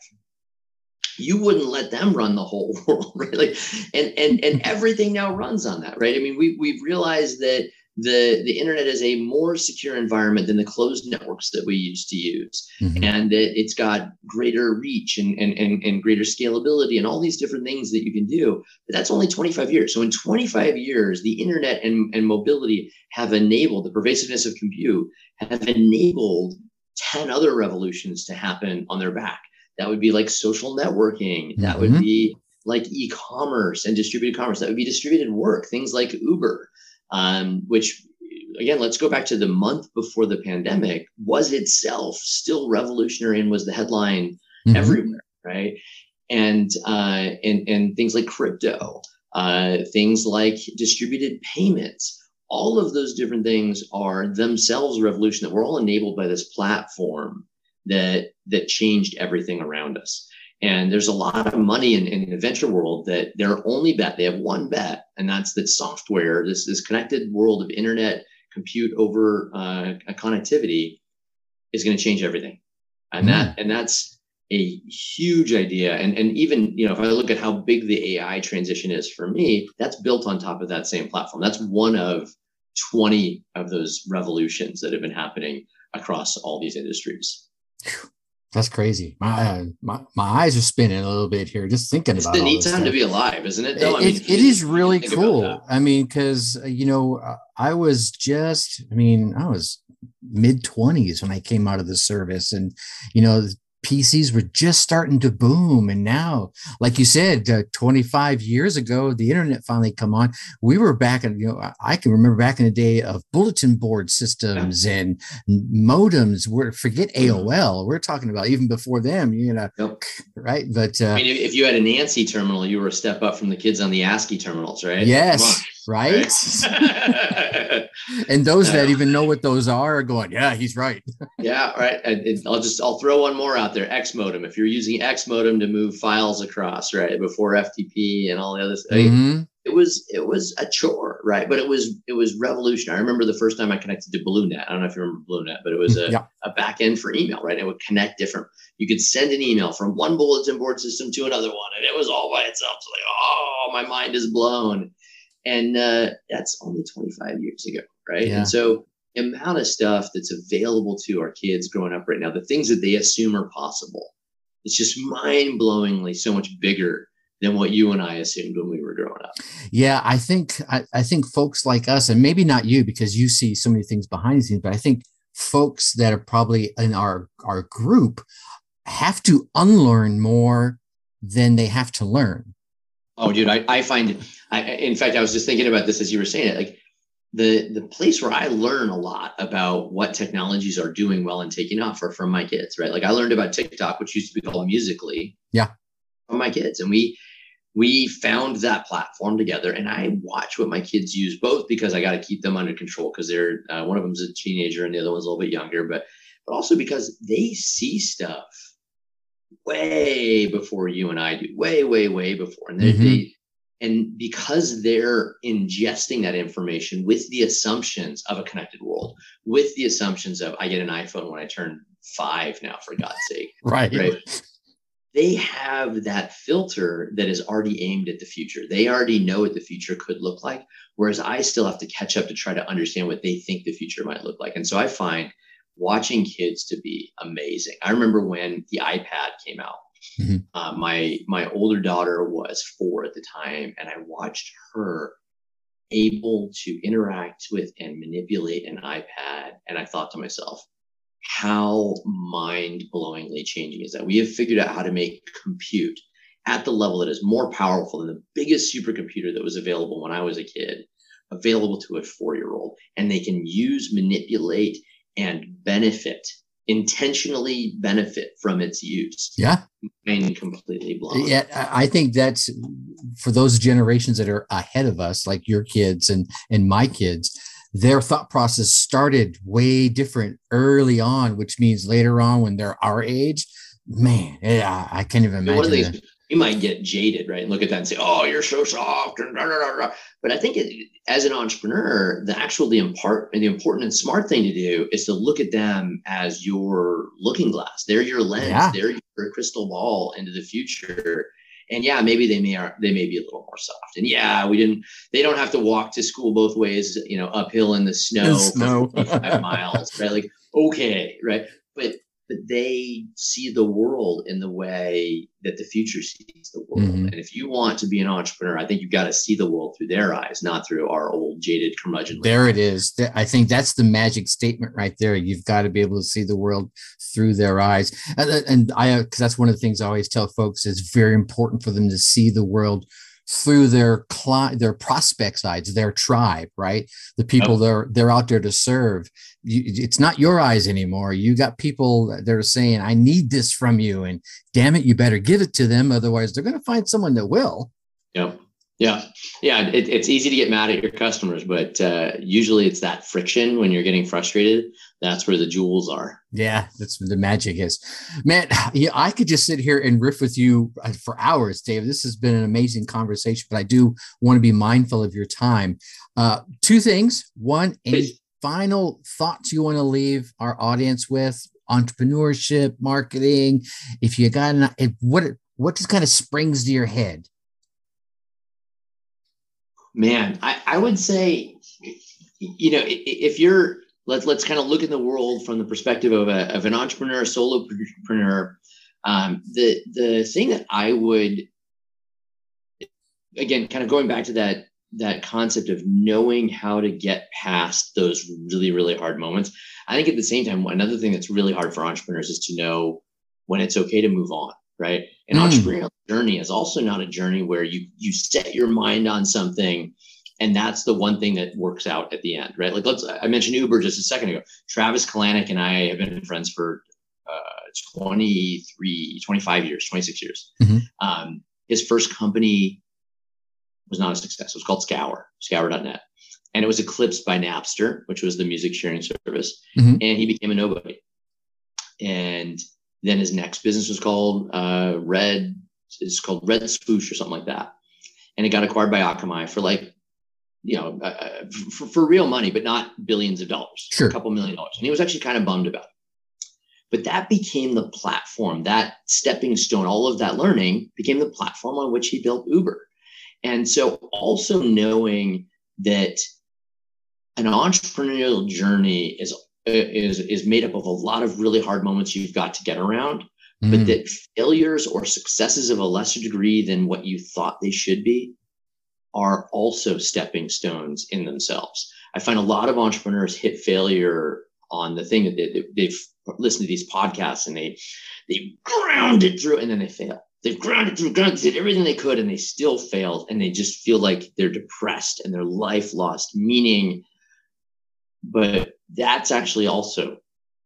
you wouldn't let them run the whole world, right? Like, and and and everything now runs on that, right? I mean, we we've realized that the the internet is a more secure environment than the closed networks that we used to use. Mm-hmm. and it, has got greater reach and, and, and, and greater scalability and all these different things that you can do. But that's only 25 years. So in 25 years the internet and, and mobility have enabled the pervasiveness of compute have enabled 10 other revolutions to happen on their back. That would be like social networking. That mm-hmm. would be like e-commerce and distributed commerce. That would be distributed work things like uber um, which again, let's go back to the month before the pandemic, was itself still revolutionary and was the headline mm-hmm. everywhere, right? And uh, and and things like crypto, uh, things like distributed payments, all of those different things are themselves revolution that we're all enabled by this platform that that changed everything around us. And there's a lot of money in, in the venture world that their only bet, they have one bet, and that's that software, this, this connected world of internet compute over uh, connectivity is going to change everything. And mm. that and that's a huge idea. And, and even, you know, if I look at how big the AI transition is for me, that's built on top of that same platform. That's one of 20 of those revolutions that have been happening across all these industries.
That's crazy. My, uh, my my eyes are spinning a little bit here just thinking
it's
about.
It's the neat time stuff. to be alive, isn't it? Though?
It, I mean, it, it is really cool. I mean, because uh, you know, uh, I was just, I mean, I was mid twenties when I came out of the service, and you know, PCs were just starting to boom. And now, like you said, uh, 25 years ago, the internet finally come on. We were back in, you know, I can remember back in the day of bulletin board systems yeah. and modems. We're forget mm-hmm. AOL. We're talking about even before them, you know, yep. right? But
uh, I mean, if you had an ANSI terminal, you were a step up from the kids on the ASCII terminals, right?
Yes right? and those that even know what those are are going, yeah, he's right.
yeah, right. And I'll just I'll throw one more out there: X modem. If you're using X modem to move files across, right, before FTP and all the other stuff. Mm-hmm. It was it was a chore, right? But it was it was revolutionary. I remember the first time I connected to BlueNet. I don't know if you remember BlueNet, but it was a, yeah. a back end for email, right? It would connect different. You could send an email from one bulletin board system to another one, and it was all by itself. So like, oh, my mind is blown and uh, that's only 25 years ago right yeah. and so the amount of stuff that's available to our kids growing up right now the things that they assume are possible it's just mind-blowingly so much bigger than what you and I assumed when we were growing up.
Yeah, I think I, I, think folks like us, and maybe not you because you see so many things behind the scenes, but I think folks that are probably in our our group have to unlearn more than they have to learn.
Oh, dude, I, I find it. I, in fact, I was just thinking about this as you were saying it. Like the the place where I learn a lot about what technologies are doing well and taking off are from my kids, right? Like I learned about TikTok, which used to be called Musical.ly.
Yeah.
From my kids, and we we found that platform together and i watch what my kids use both because i got to keep them under control because they're uh, one of them's a teenager and the other one's a little bit younger but but also because they see stuff way before you and i do way way way before and they, mm-hmm. they and because they're ingesting that information with the assumptions of a connected world with the assumptions of i get an iphone when i turn five now for god's sake
right, right?
they have that filter that is already aimed at the future. They already know what the future could look like, whereas I still have to catch up to try to understand what they think the future might look like. And so I find watching kids to be amazing. I remember when the iPad came out. Mm-hmm. Uh, my my older daughter was four at the time, and I watched her able to interact with and manipulate an iPad. And I thought to myself, how mind blowingly changing is that? We have figured out how to make compute at the level that is more powerful than the biggest supercomputer that was available when I was a kid, available to a four year old. And they can use, manipulate, and benefit, intentionally benefit from its use.
Yeah.
And completely blown.
Yeah. I think that's for those generations that are ahead of us, like your kids and, and my kids their thought process started way different early on, which means later on when they're our age, man, yeah, I can't even imagine. These,
you might get jaded, right? And look at that and say, "Oh, you're so soft," but I think it, as an entrepreneur, the actual the impart the important and smart thing to do is to look at them as your looking glass. They're your lens. Yeah. They're your crystal ball into the future and yeah, maybe they may are they may be a little more soft. And yeah, we didn't they don't have to walk to school both ways, you know, uphill in the snow,
snow.
five miles, right? Like okay, right? But but they see the world in the way that the future sees the world. Mm-hmm. And if you want to be an entrepreneur, I think you've got to see the world through their eyes, not through our old jaded curmudgeon.
There it is. I think that's the magic statement right there. You've got to be able to see the world through their eyes. And, and I, because that's one of the things I always tell folks is very important for them to see the world through their client, their prospect sides, their tribe, right? The people yep. they're they're out there to serve. You, it's not your eyes anymore. You got people that are saying, "I need this from you," and damn it, you better give it to them. Otherwise, they're going to find someone that will.
Yep. Yeah, yeah. It, it's easy to get mad at your customers, but uh, usually it's that friction when you're getting frustrated. That's where the jewels are.
Yeah, that's where the magic is. Man, yeah, I could just sit here and riff with you uh, for hours, Dave. This has been an amazing conversation, but I do want to be mindful of your time. Uh, two things. One, any Please. final thoughts you want to leave our audience with? Entrepreneurship, marketing. If you got an, what what just kind of springs to your head?
Man, I, I would say, you know, if you're let's let's kind of look at the world from the perspective of, a, of an entrepreneur, solopreneur. Um, the the thing that I would again, kind of going back to that that concept of knowing how to get past those really really hard moments. I think at the same time, another thing that's really hard for entrepreneurs is to know when it's okay to move on right? An mm. entrepreneurial journey is also not a journey where you you set your mind on something and that's the one thing that works out at the end, right? Like let's I mentioned Uber just a second ago. Travis Kalanick and I have been friends for uh, 23, 25 years, 26 years. Mm-hmm. Um, his first company was not a success. It was called Scour, scour.net. And it was eclipsed by Napster, which was the music sharing service. Mm-hmm. And he became a nobody. And then his next business was called uh, Red. It's called Red Swoosh or something like that, and it got acquired by Akamai for like, you know, uh, uh for, for real money, but not billions of dollars.
Sure,
a couple million dollars, and he was actually kind of bummed about it. But that became the platform, that stepping stone, all of that learning became the platform on which he built Uber. And so, also knowing that an entrepreneurial journey is is is made up of a lot of really hard moments you've got to get around mm. but that failures or successes of a lesser degree than what you thought they should be are also stepping stones in themselves i find a lot of entrepreneurs hit failure on the thing that they, they've listened to these podcasts and they they ground it through and then they fail they've grounded through grounded did everything they could and they still failed and they just feel like they're depressed and their life lost meaning but that's actually also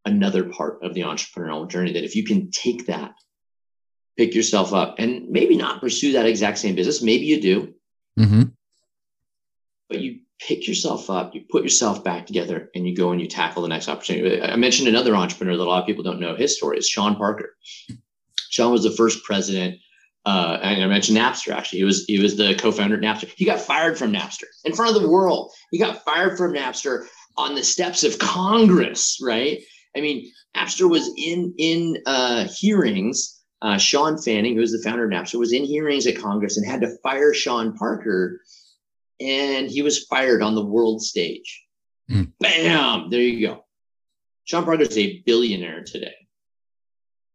another part of the entrepreneurial journey that if you can take that pick yourself up and maybe not pursue that exact same business. Maybe you do.
Mm-hmm.
But you pick yourself up, you put yourself back together, and you go and you tackle the next opportunity. I mentioned another entrepreneur that a lot of people don't know his story is Sean Parker. Sean was the first president. Uh, and I mentioned Napster. Actually, he was he was the co-founder of Napster. He got fired from Napster in front of the world. He got fired from Napster on the steps of Congress. Right? I mean, Napster was in in uh, hearings. Uh, Shawn Fanning, who was the founder of Napster, was in hearings at Congress and had to fire Sean Parker and he was fired on the world stage. Mm. Bam! There you go. Sean Parker is a billionaire today.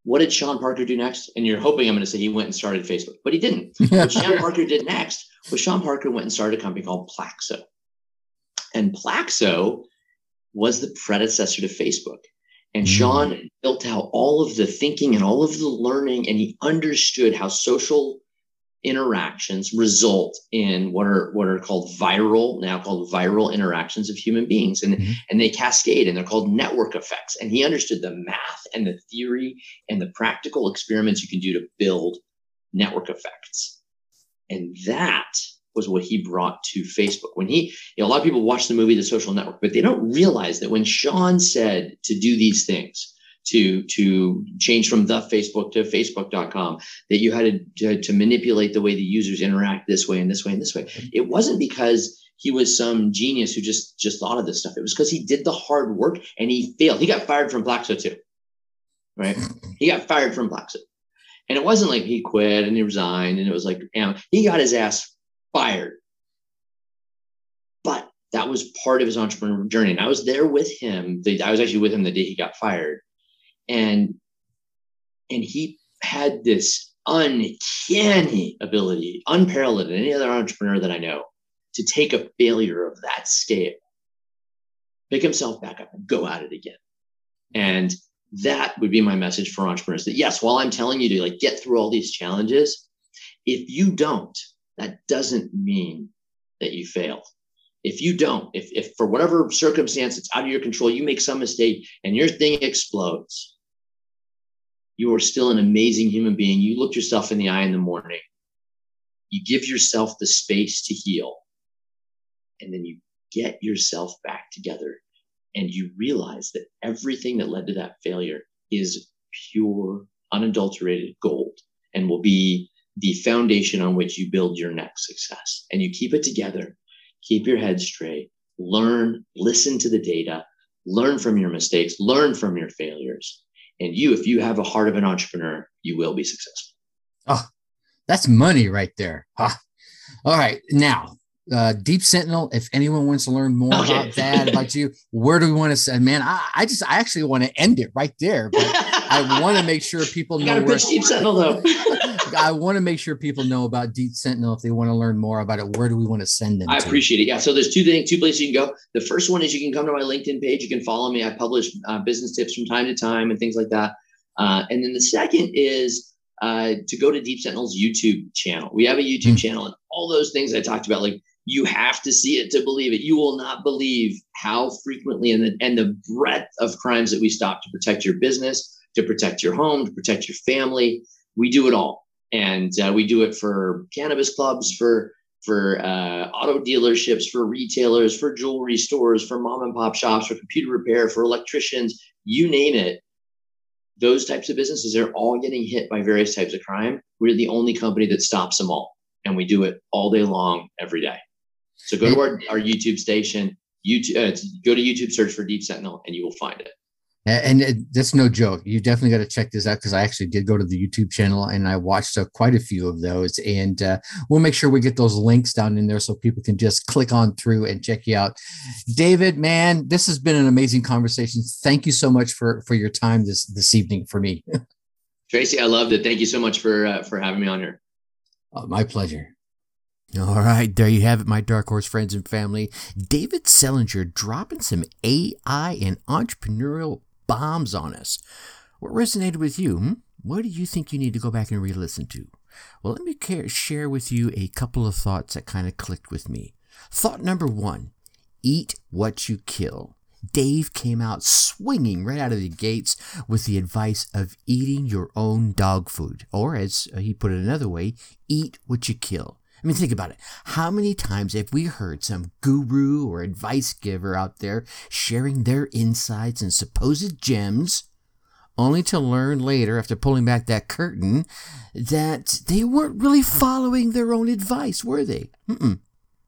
What did Sean Parker do next? And you're hoping I'm going to say he went and started Facebook, but he didn't. what Sean Parker did next was Sean Parker went and started a company called Plaxo. And Plaxo was the predecessor to Facebook. And mm. Sean built out all of the thinking and all of the learning, and he understood how social interactions result in what are what are called viral now called viral interactions of human beings and mm-hmm. and they cascade and they're called network effects and he understood the math and the theory and the practical experiments you can do to build network effects and that was what he brought to facebook when he you know, a lot of people watch the movie the social network but they don't realize that when sean said to do these things to to change from the Facebook to Facebook.com, that you had to, to, to manipulate the way the users interact this way and this way and this way. It wasn't because he was some genius who just just thought of this stuff. It was because he did the hard work and he failed. He got fired from Plaxo too. Right? He got fired from Plaxo. And it wasn't like he quit and he resigned and it was like, you know, he got his ass fired. But that was part of his entrepreneurial journey. And I was there with him. I was actually with him the day he got fired and and he had this uncanny ability, unparalleled in any other entrepreneur that I know, to take a failure of that scale, pick himself back up, and go at it again. And that would be my message for entrepreneurs that yes, while I'm telling you to like get through all these challenges, if you don't, that doesn't mean that you failed. If you don't, if, if for whatever circumstance it's out of your control, you make some mistake and your thing explodes, you are still an amazing human being. You look yourself in the eye in the morning. You give yourself the space to heal. And then you get yourself back together and you realize that everything that led to that failure is pure, unadulterated gold and will be the foundation on which you build your next success. And you keep it together, keep your head straight, learn, listen to the data, learn from your mistakes, learn from your failures, and you, if you have a heart of an entrepreneur, you will be successful.
Oh, that's money right there. Huh. All right. Now, uh, Deep Sentinel, if anyone wants to learn more okay. about that, about you, where do we want to send? Man, I, I just, I actually want to end it right there, but I want to make sure people know
where. Deep Sentinel, though.
I want to make sure people know about Deep Sentinel if they want to learn more about it. Where do we want to send them?
I
to?
appreciate it. Yeah. So there's two things, two places you can go. The first one is you can come to my LinkedIn page. You can follow me. I publish uh, business tips from time to time and things like that. Uh, and then the second is uh, to go to Deep Sentinel's YouTube channel. We have a YouTube mm-hmm. channel and all those things I talked about, like you have to see it to believe it. You will not believe how frequently and the, and the breadth of crimes that we stop to protect your business, to protect your home, to protect your family. We do it all and uh, we do it for cannabis clubs, for for uh, auto dealerships, for retailers, for jewelry stores, for mom and pop shops, for computer repair, for electricians, you name it. Those types of businesses are all getting hit by various types of crime. We're the only company that stops them all, and we do it all day long, every day. So go to our, our YouTube station, YouTube, uh, go to YouTube, search for Deep Sentinel, and you will find it
and it, that's no joke. You definitely got to check this out because I actually did go to the YouTube channel and I watched uh, quite a few of those. And uh, we'll make sure we get those links down in there so people can just click on through and check you out. David, man, this has been an amazing conversation. Thank you so much for for your time this this evening for me.
Tracy, I loved it. Thank you so much for uh, for having me on here.
Oh, my pleasure. All right, there you have it, my dark horse friends and family. David Selinger dropping some AI and entrepreneurial bombs on us. What resonated with you? Hmm? What do you think you need to go back and re listen to? Well, let me share with you a couple of thoughts that kind of clicked with me. Thought number one eat what you kill. Dave came out swinging right out of the gates with the advice of eating your own dog food, or as he put it another way, eat what you kill. I mean, think about it. How many times have we heard some guru or advice giver out there sharing their insights and supposed gems, only to learn later, after pulling back that curtain, that they weren't really following their own advice, were they? Mm-mm.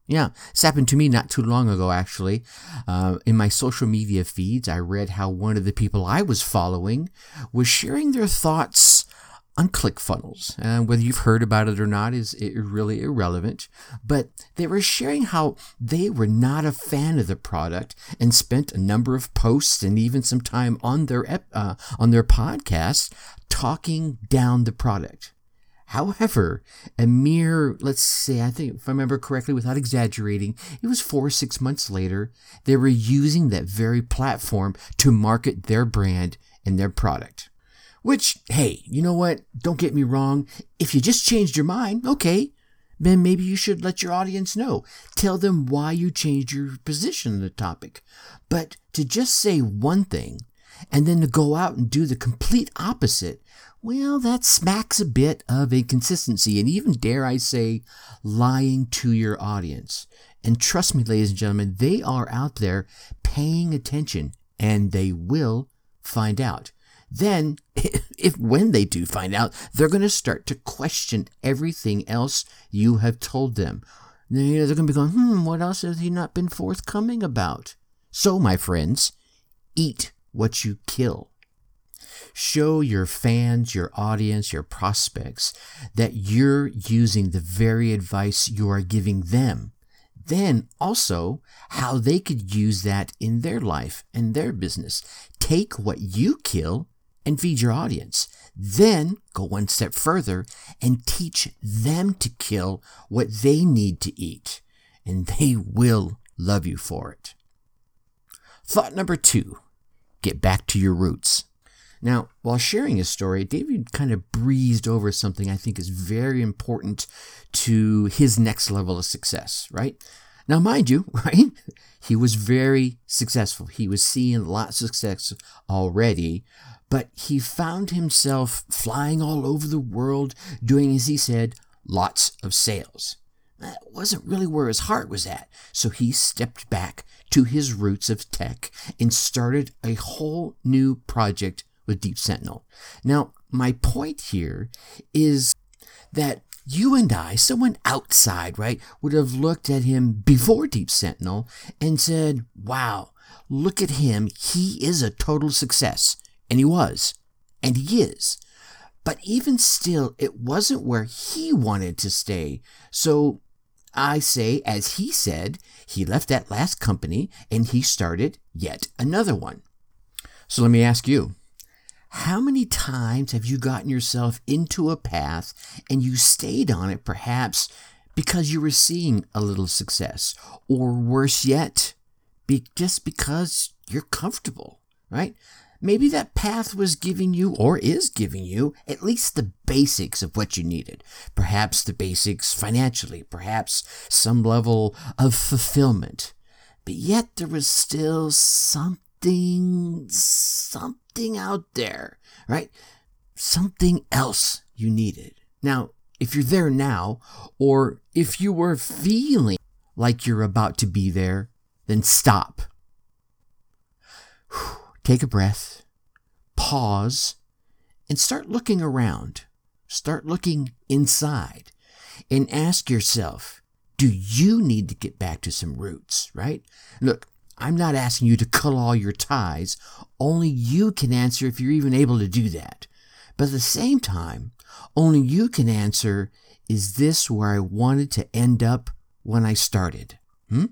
Yeah, this happened to me not too long ago, actually. Uh, in my social media feeds, I read how one of the people I was following was sharing their thoughts on ClickFunnels. And whether you've heard about it or not is really irrelevant. But they were sharing how they were not a fan of the product and spent a number of posts and even some time on their uh, on their podcast talking down the product. However, a mere, let's say, I think if I remember correctly, without exaggerating, it was four or six months later, they were using that very platform to market their brand and their product. Which, hey, you know what? Don't get me wrong. If you just changed your mind, okay, then maybe you should let your audience know. Tell them why you changed your position on the topic. But to just say one thing and then to go out and do the complete opposite, well, that smacks a bit of inconsistency and even, dare I say, lying to your audience. And trust me, ladies and gentlemen, they are out there paying attention and they will find out then if when they do find out, they're going to start to question everything else you have told them. They're going to be going, hmm, what else has he not been forthcoming about? So, my friends, eat what you kill. Show your fans, your audience, your prospects that you're using the very advice you are giving them. Then also how they could use that in their life and their business. Take what you kill and feed your audience. Then go one step further and teach them to kill what they need to eat, and they will love you for it. Thought number two get back to your roots. Now, while sharing his story, David kind of breezed over something I think is very important to his next level of success, right? Now, mind you, right? He was very successful. He was seeing lots of success already, but he found himself flying all over the world, doing, as he said, lots of sales. That wasn't really where his heart was at, so he stepped back to his roots of tech and started a whole new project with Deep Sentinel. Now, my point here is that you and I, someone outside, right, would have looked at him before Deep Sentinel and said, wow, look at him. He is a total success. And he was. And he is. But even still, it wasn't where he wanted to stay. So I say, as he said, he left that last company and he started yet another one. So let me ask you how many times have you gotten yourself into a path and you stayed on it perhaps because you were seeing a little success? Or worse yet, be, just because you're comfortable, right? Maybe that path was giving you, or is giving you, at least the basics of what you needed. Perhaps the basics financially, perhaps some level of fulfillment. But yet there was still something, something out there, right? Something else you needed. Now, if you're there now, or if you were feeling like you're about to be there, then stop. Whew Take a breath, pause, and start looking around. Start looking inside and ask yourself, do you need to get back to some roots, right? Look, I'm not asking you to cut all your ties. Only you can answer if you're even able to do that. But at the same time, only you can answer, is this where I wanted to end up when I started? Hmm?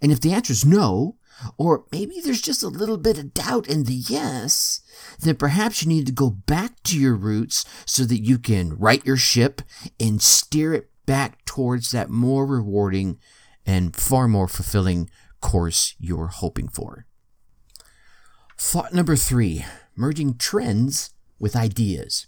And if the answer is no, or maybe there's just a little bit of doubt in the yes, then perhaps you need to go back to your roots so that you can right your ship and steer it back towards that more rewarding and far more fulfilling course you're hoping for. Thought number three merging trends with ideas.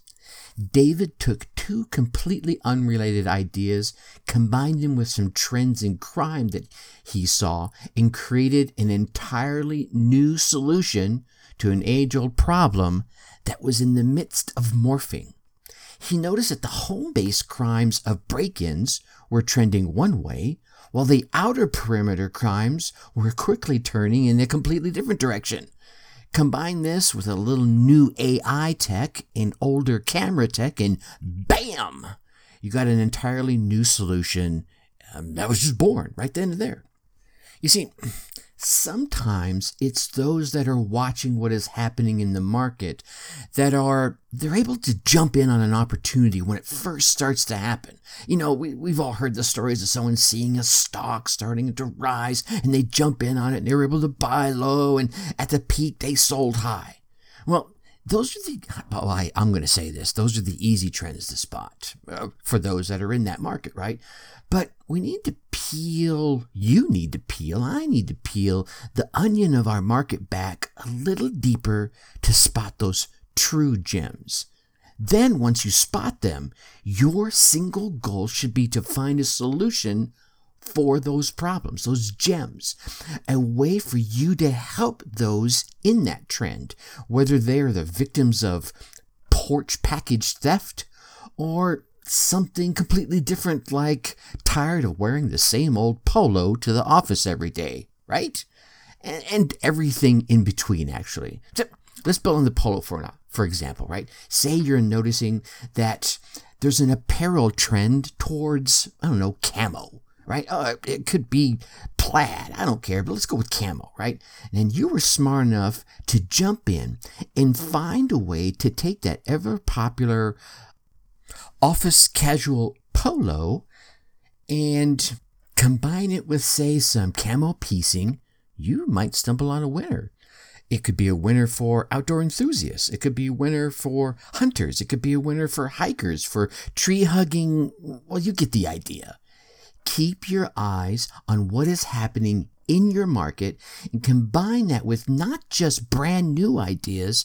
David took two completely unrelated ideas, combined them with some trends in crime that he saw, and created an entirely new solution to an age old problem that was in the midst of morphing. He noticed that the home based crimes of break ins were trending one way, while the outer perimeter crimes were quickly turning in a completely different direction. Combine this with a little new AI tech and older camera tech, and bam! You got an entirely new solution um, that was just born right then and there. You see, sometimes it's those that are watching what is happening in the market that are they're able to jump in on an opportunity when it first starts to happen. You know we, we've all heard the stories of someone seeing a stock starting to rise and they jump in on it and they were able to buy low and at the peak they sold high. Well those are the well, I, i'm going to say this those are the easy trends to spot uh, for those that are in that market right but we need to peel, you need to peel, I need to peel the onion of our market back a little deeper to spot those true gems. Then, once you spot them, your single goal should be to find a solution for those problems, those gems, a way for you to help those in that trend, whether they are the victims of porch package theft or something completely different, like tired of wearing the same old polo to the office every day, right? And, and everything in between, actually. So let's build on the polo for now, for example, right? Say you're noticing that there's an apparel trend towards, I don't know, camo, right? Uh, it could be plaid, I don't care, but let's go with camo, right? And you were smart enough to jump in and find a way to take that ever popular office casual polo and combine it with, say, some camo piecing, you might stumble on a winner. It could be a winner for outdoor enthusiasts. It could be a winner for hunters. It could be a winner for hikers, for tree hugging. Well, you get the idea. Keep your eyes on what is happening in your market and combine that with not just brand new ideas,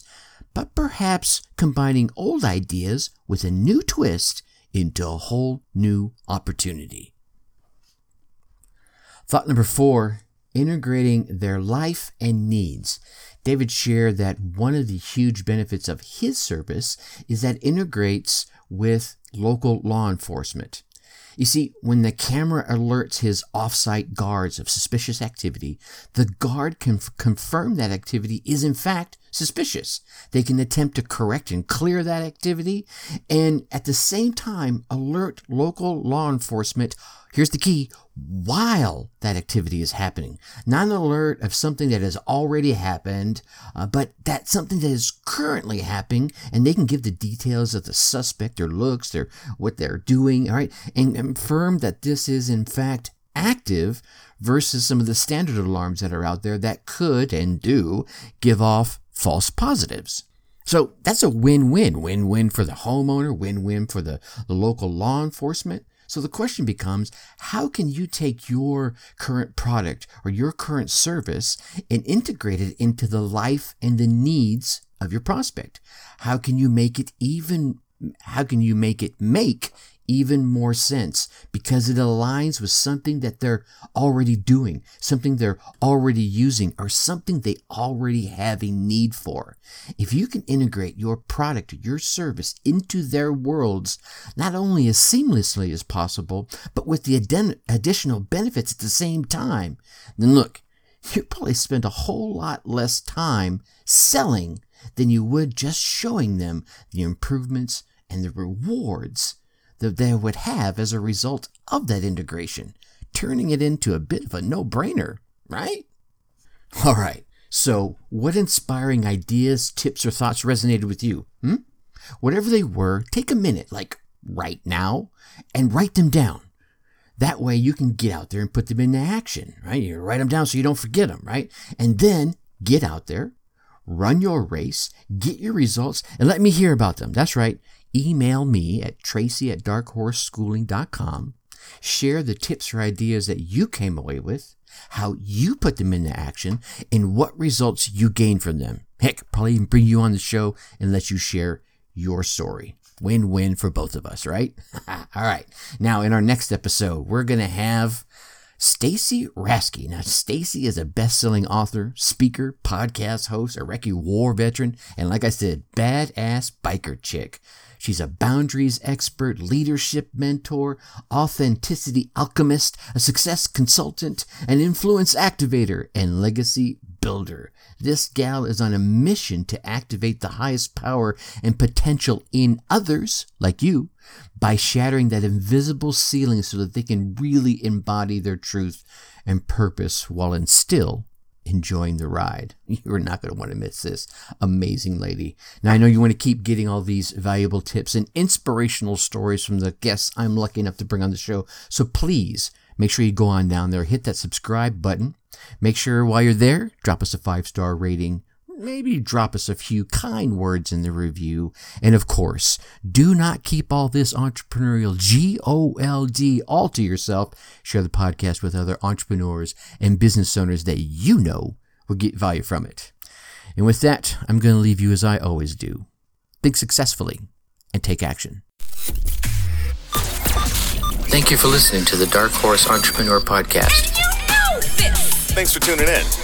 but perhaps combining old ideas with a new twist into a whole new opportunity. Thought number four integrating their life and needs. David shared that one of the huge benefits of his service is that integrates with local law enforcement. You see, when the camera alerts his off-site guards of suspicious activity, the guard can f- confirm that activity is in fact suspicious. They can attempt to correct and clear that activity and at the same time alert local law enforcement. Here's the key while that activity is happening. Not an alert of something that has already happened, uh, but that something that is currently happening, and they can give the details of the suspect, their looks, their what they're doing, all right, and confirm that this is in fact active versus some of the standard alarms that are out there that could and do give off false positives. So that's a win-win, win-win for the homeowner, win-win for the, the local law enforcement. So the question becomes, how can you take your current product or your current service and integrate it into the life and the needs of your prospect? How can you make it even, how can you make it make even more sense because it aligns with something that they're already doing, something they're already using, or something they already have a need for. If you can integrate your product or your service into their worlds, not only as seamlessly as possible, but with the additional benefits at the same time, then look, you probably spend a whole lot less time selling than you would just showing them the improvements and the rewards that they would have as a result of that integration, turning it into a bit of a no brainer, right? All right, so what inspiring ideas, tips, or thoughts resonated with you? Hmm? Whatever they were, take a minute, like right now, and write them down. That way you can get out there and put them into action, right? You write them down so you don't forget them, right? And then get out there, run your race, get your results, and let me hear about them. That's right email me at tracy at darkhorseschooling.com. Share the tips or ideas that you came away with, how you put them into action, and what results you gain from them. Heck, probably even bring you on the show and let you share your story. Win win for both of us, right? All right. Now, in our next episode, we're going to have Stacy Rasky. Now, Stacy is a best-selling author, speaker, podcast host, Iraqi war veteran, and like I said, badass biker chick. She's a boundaries expert, leadership mentor, authenticity alchemist, a success consultant, an influence activator, and legacy builder. This gal is on a mission to activate the highest power and potential in others, like you, by shattering that invisible ceiling so that they can really embody their truth and purpose while in still enjoying the ride. You're not going to want to miss this amazing lady. Now, I know you want to keep getting all these valuable tips and inspirational stories from the guests I'm lucky enough to bring on the show. So please make sure you go on down there, hit that subscribe button. Make sure while you're there, drop us a five star rating. Maybe drop us a few kind words in the review. And of course, do not keep all this entrepreneurial G O L D all to yourself. Share the podcast with other entrepreneurs and business owners that you know will get value from it. And with that, I'm going to leave you as I always do. Think successfully and take action.
Thank you for listening to the Dark Horse Entrepreneur Podcast.
Thanks for tuning in.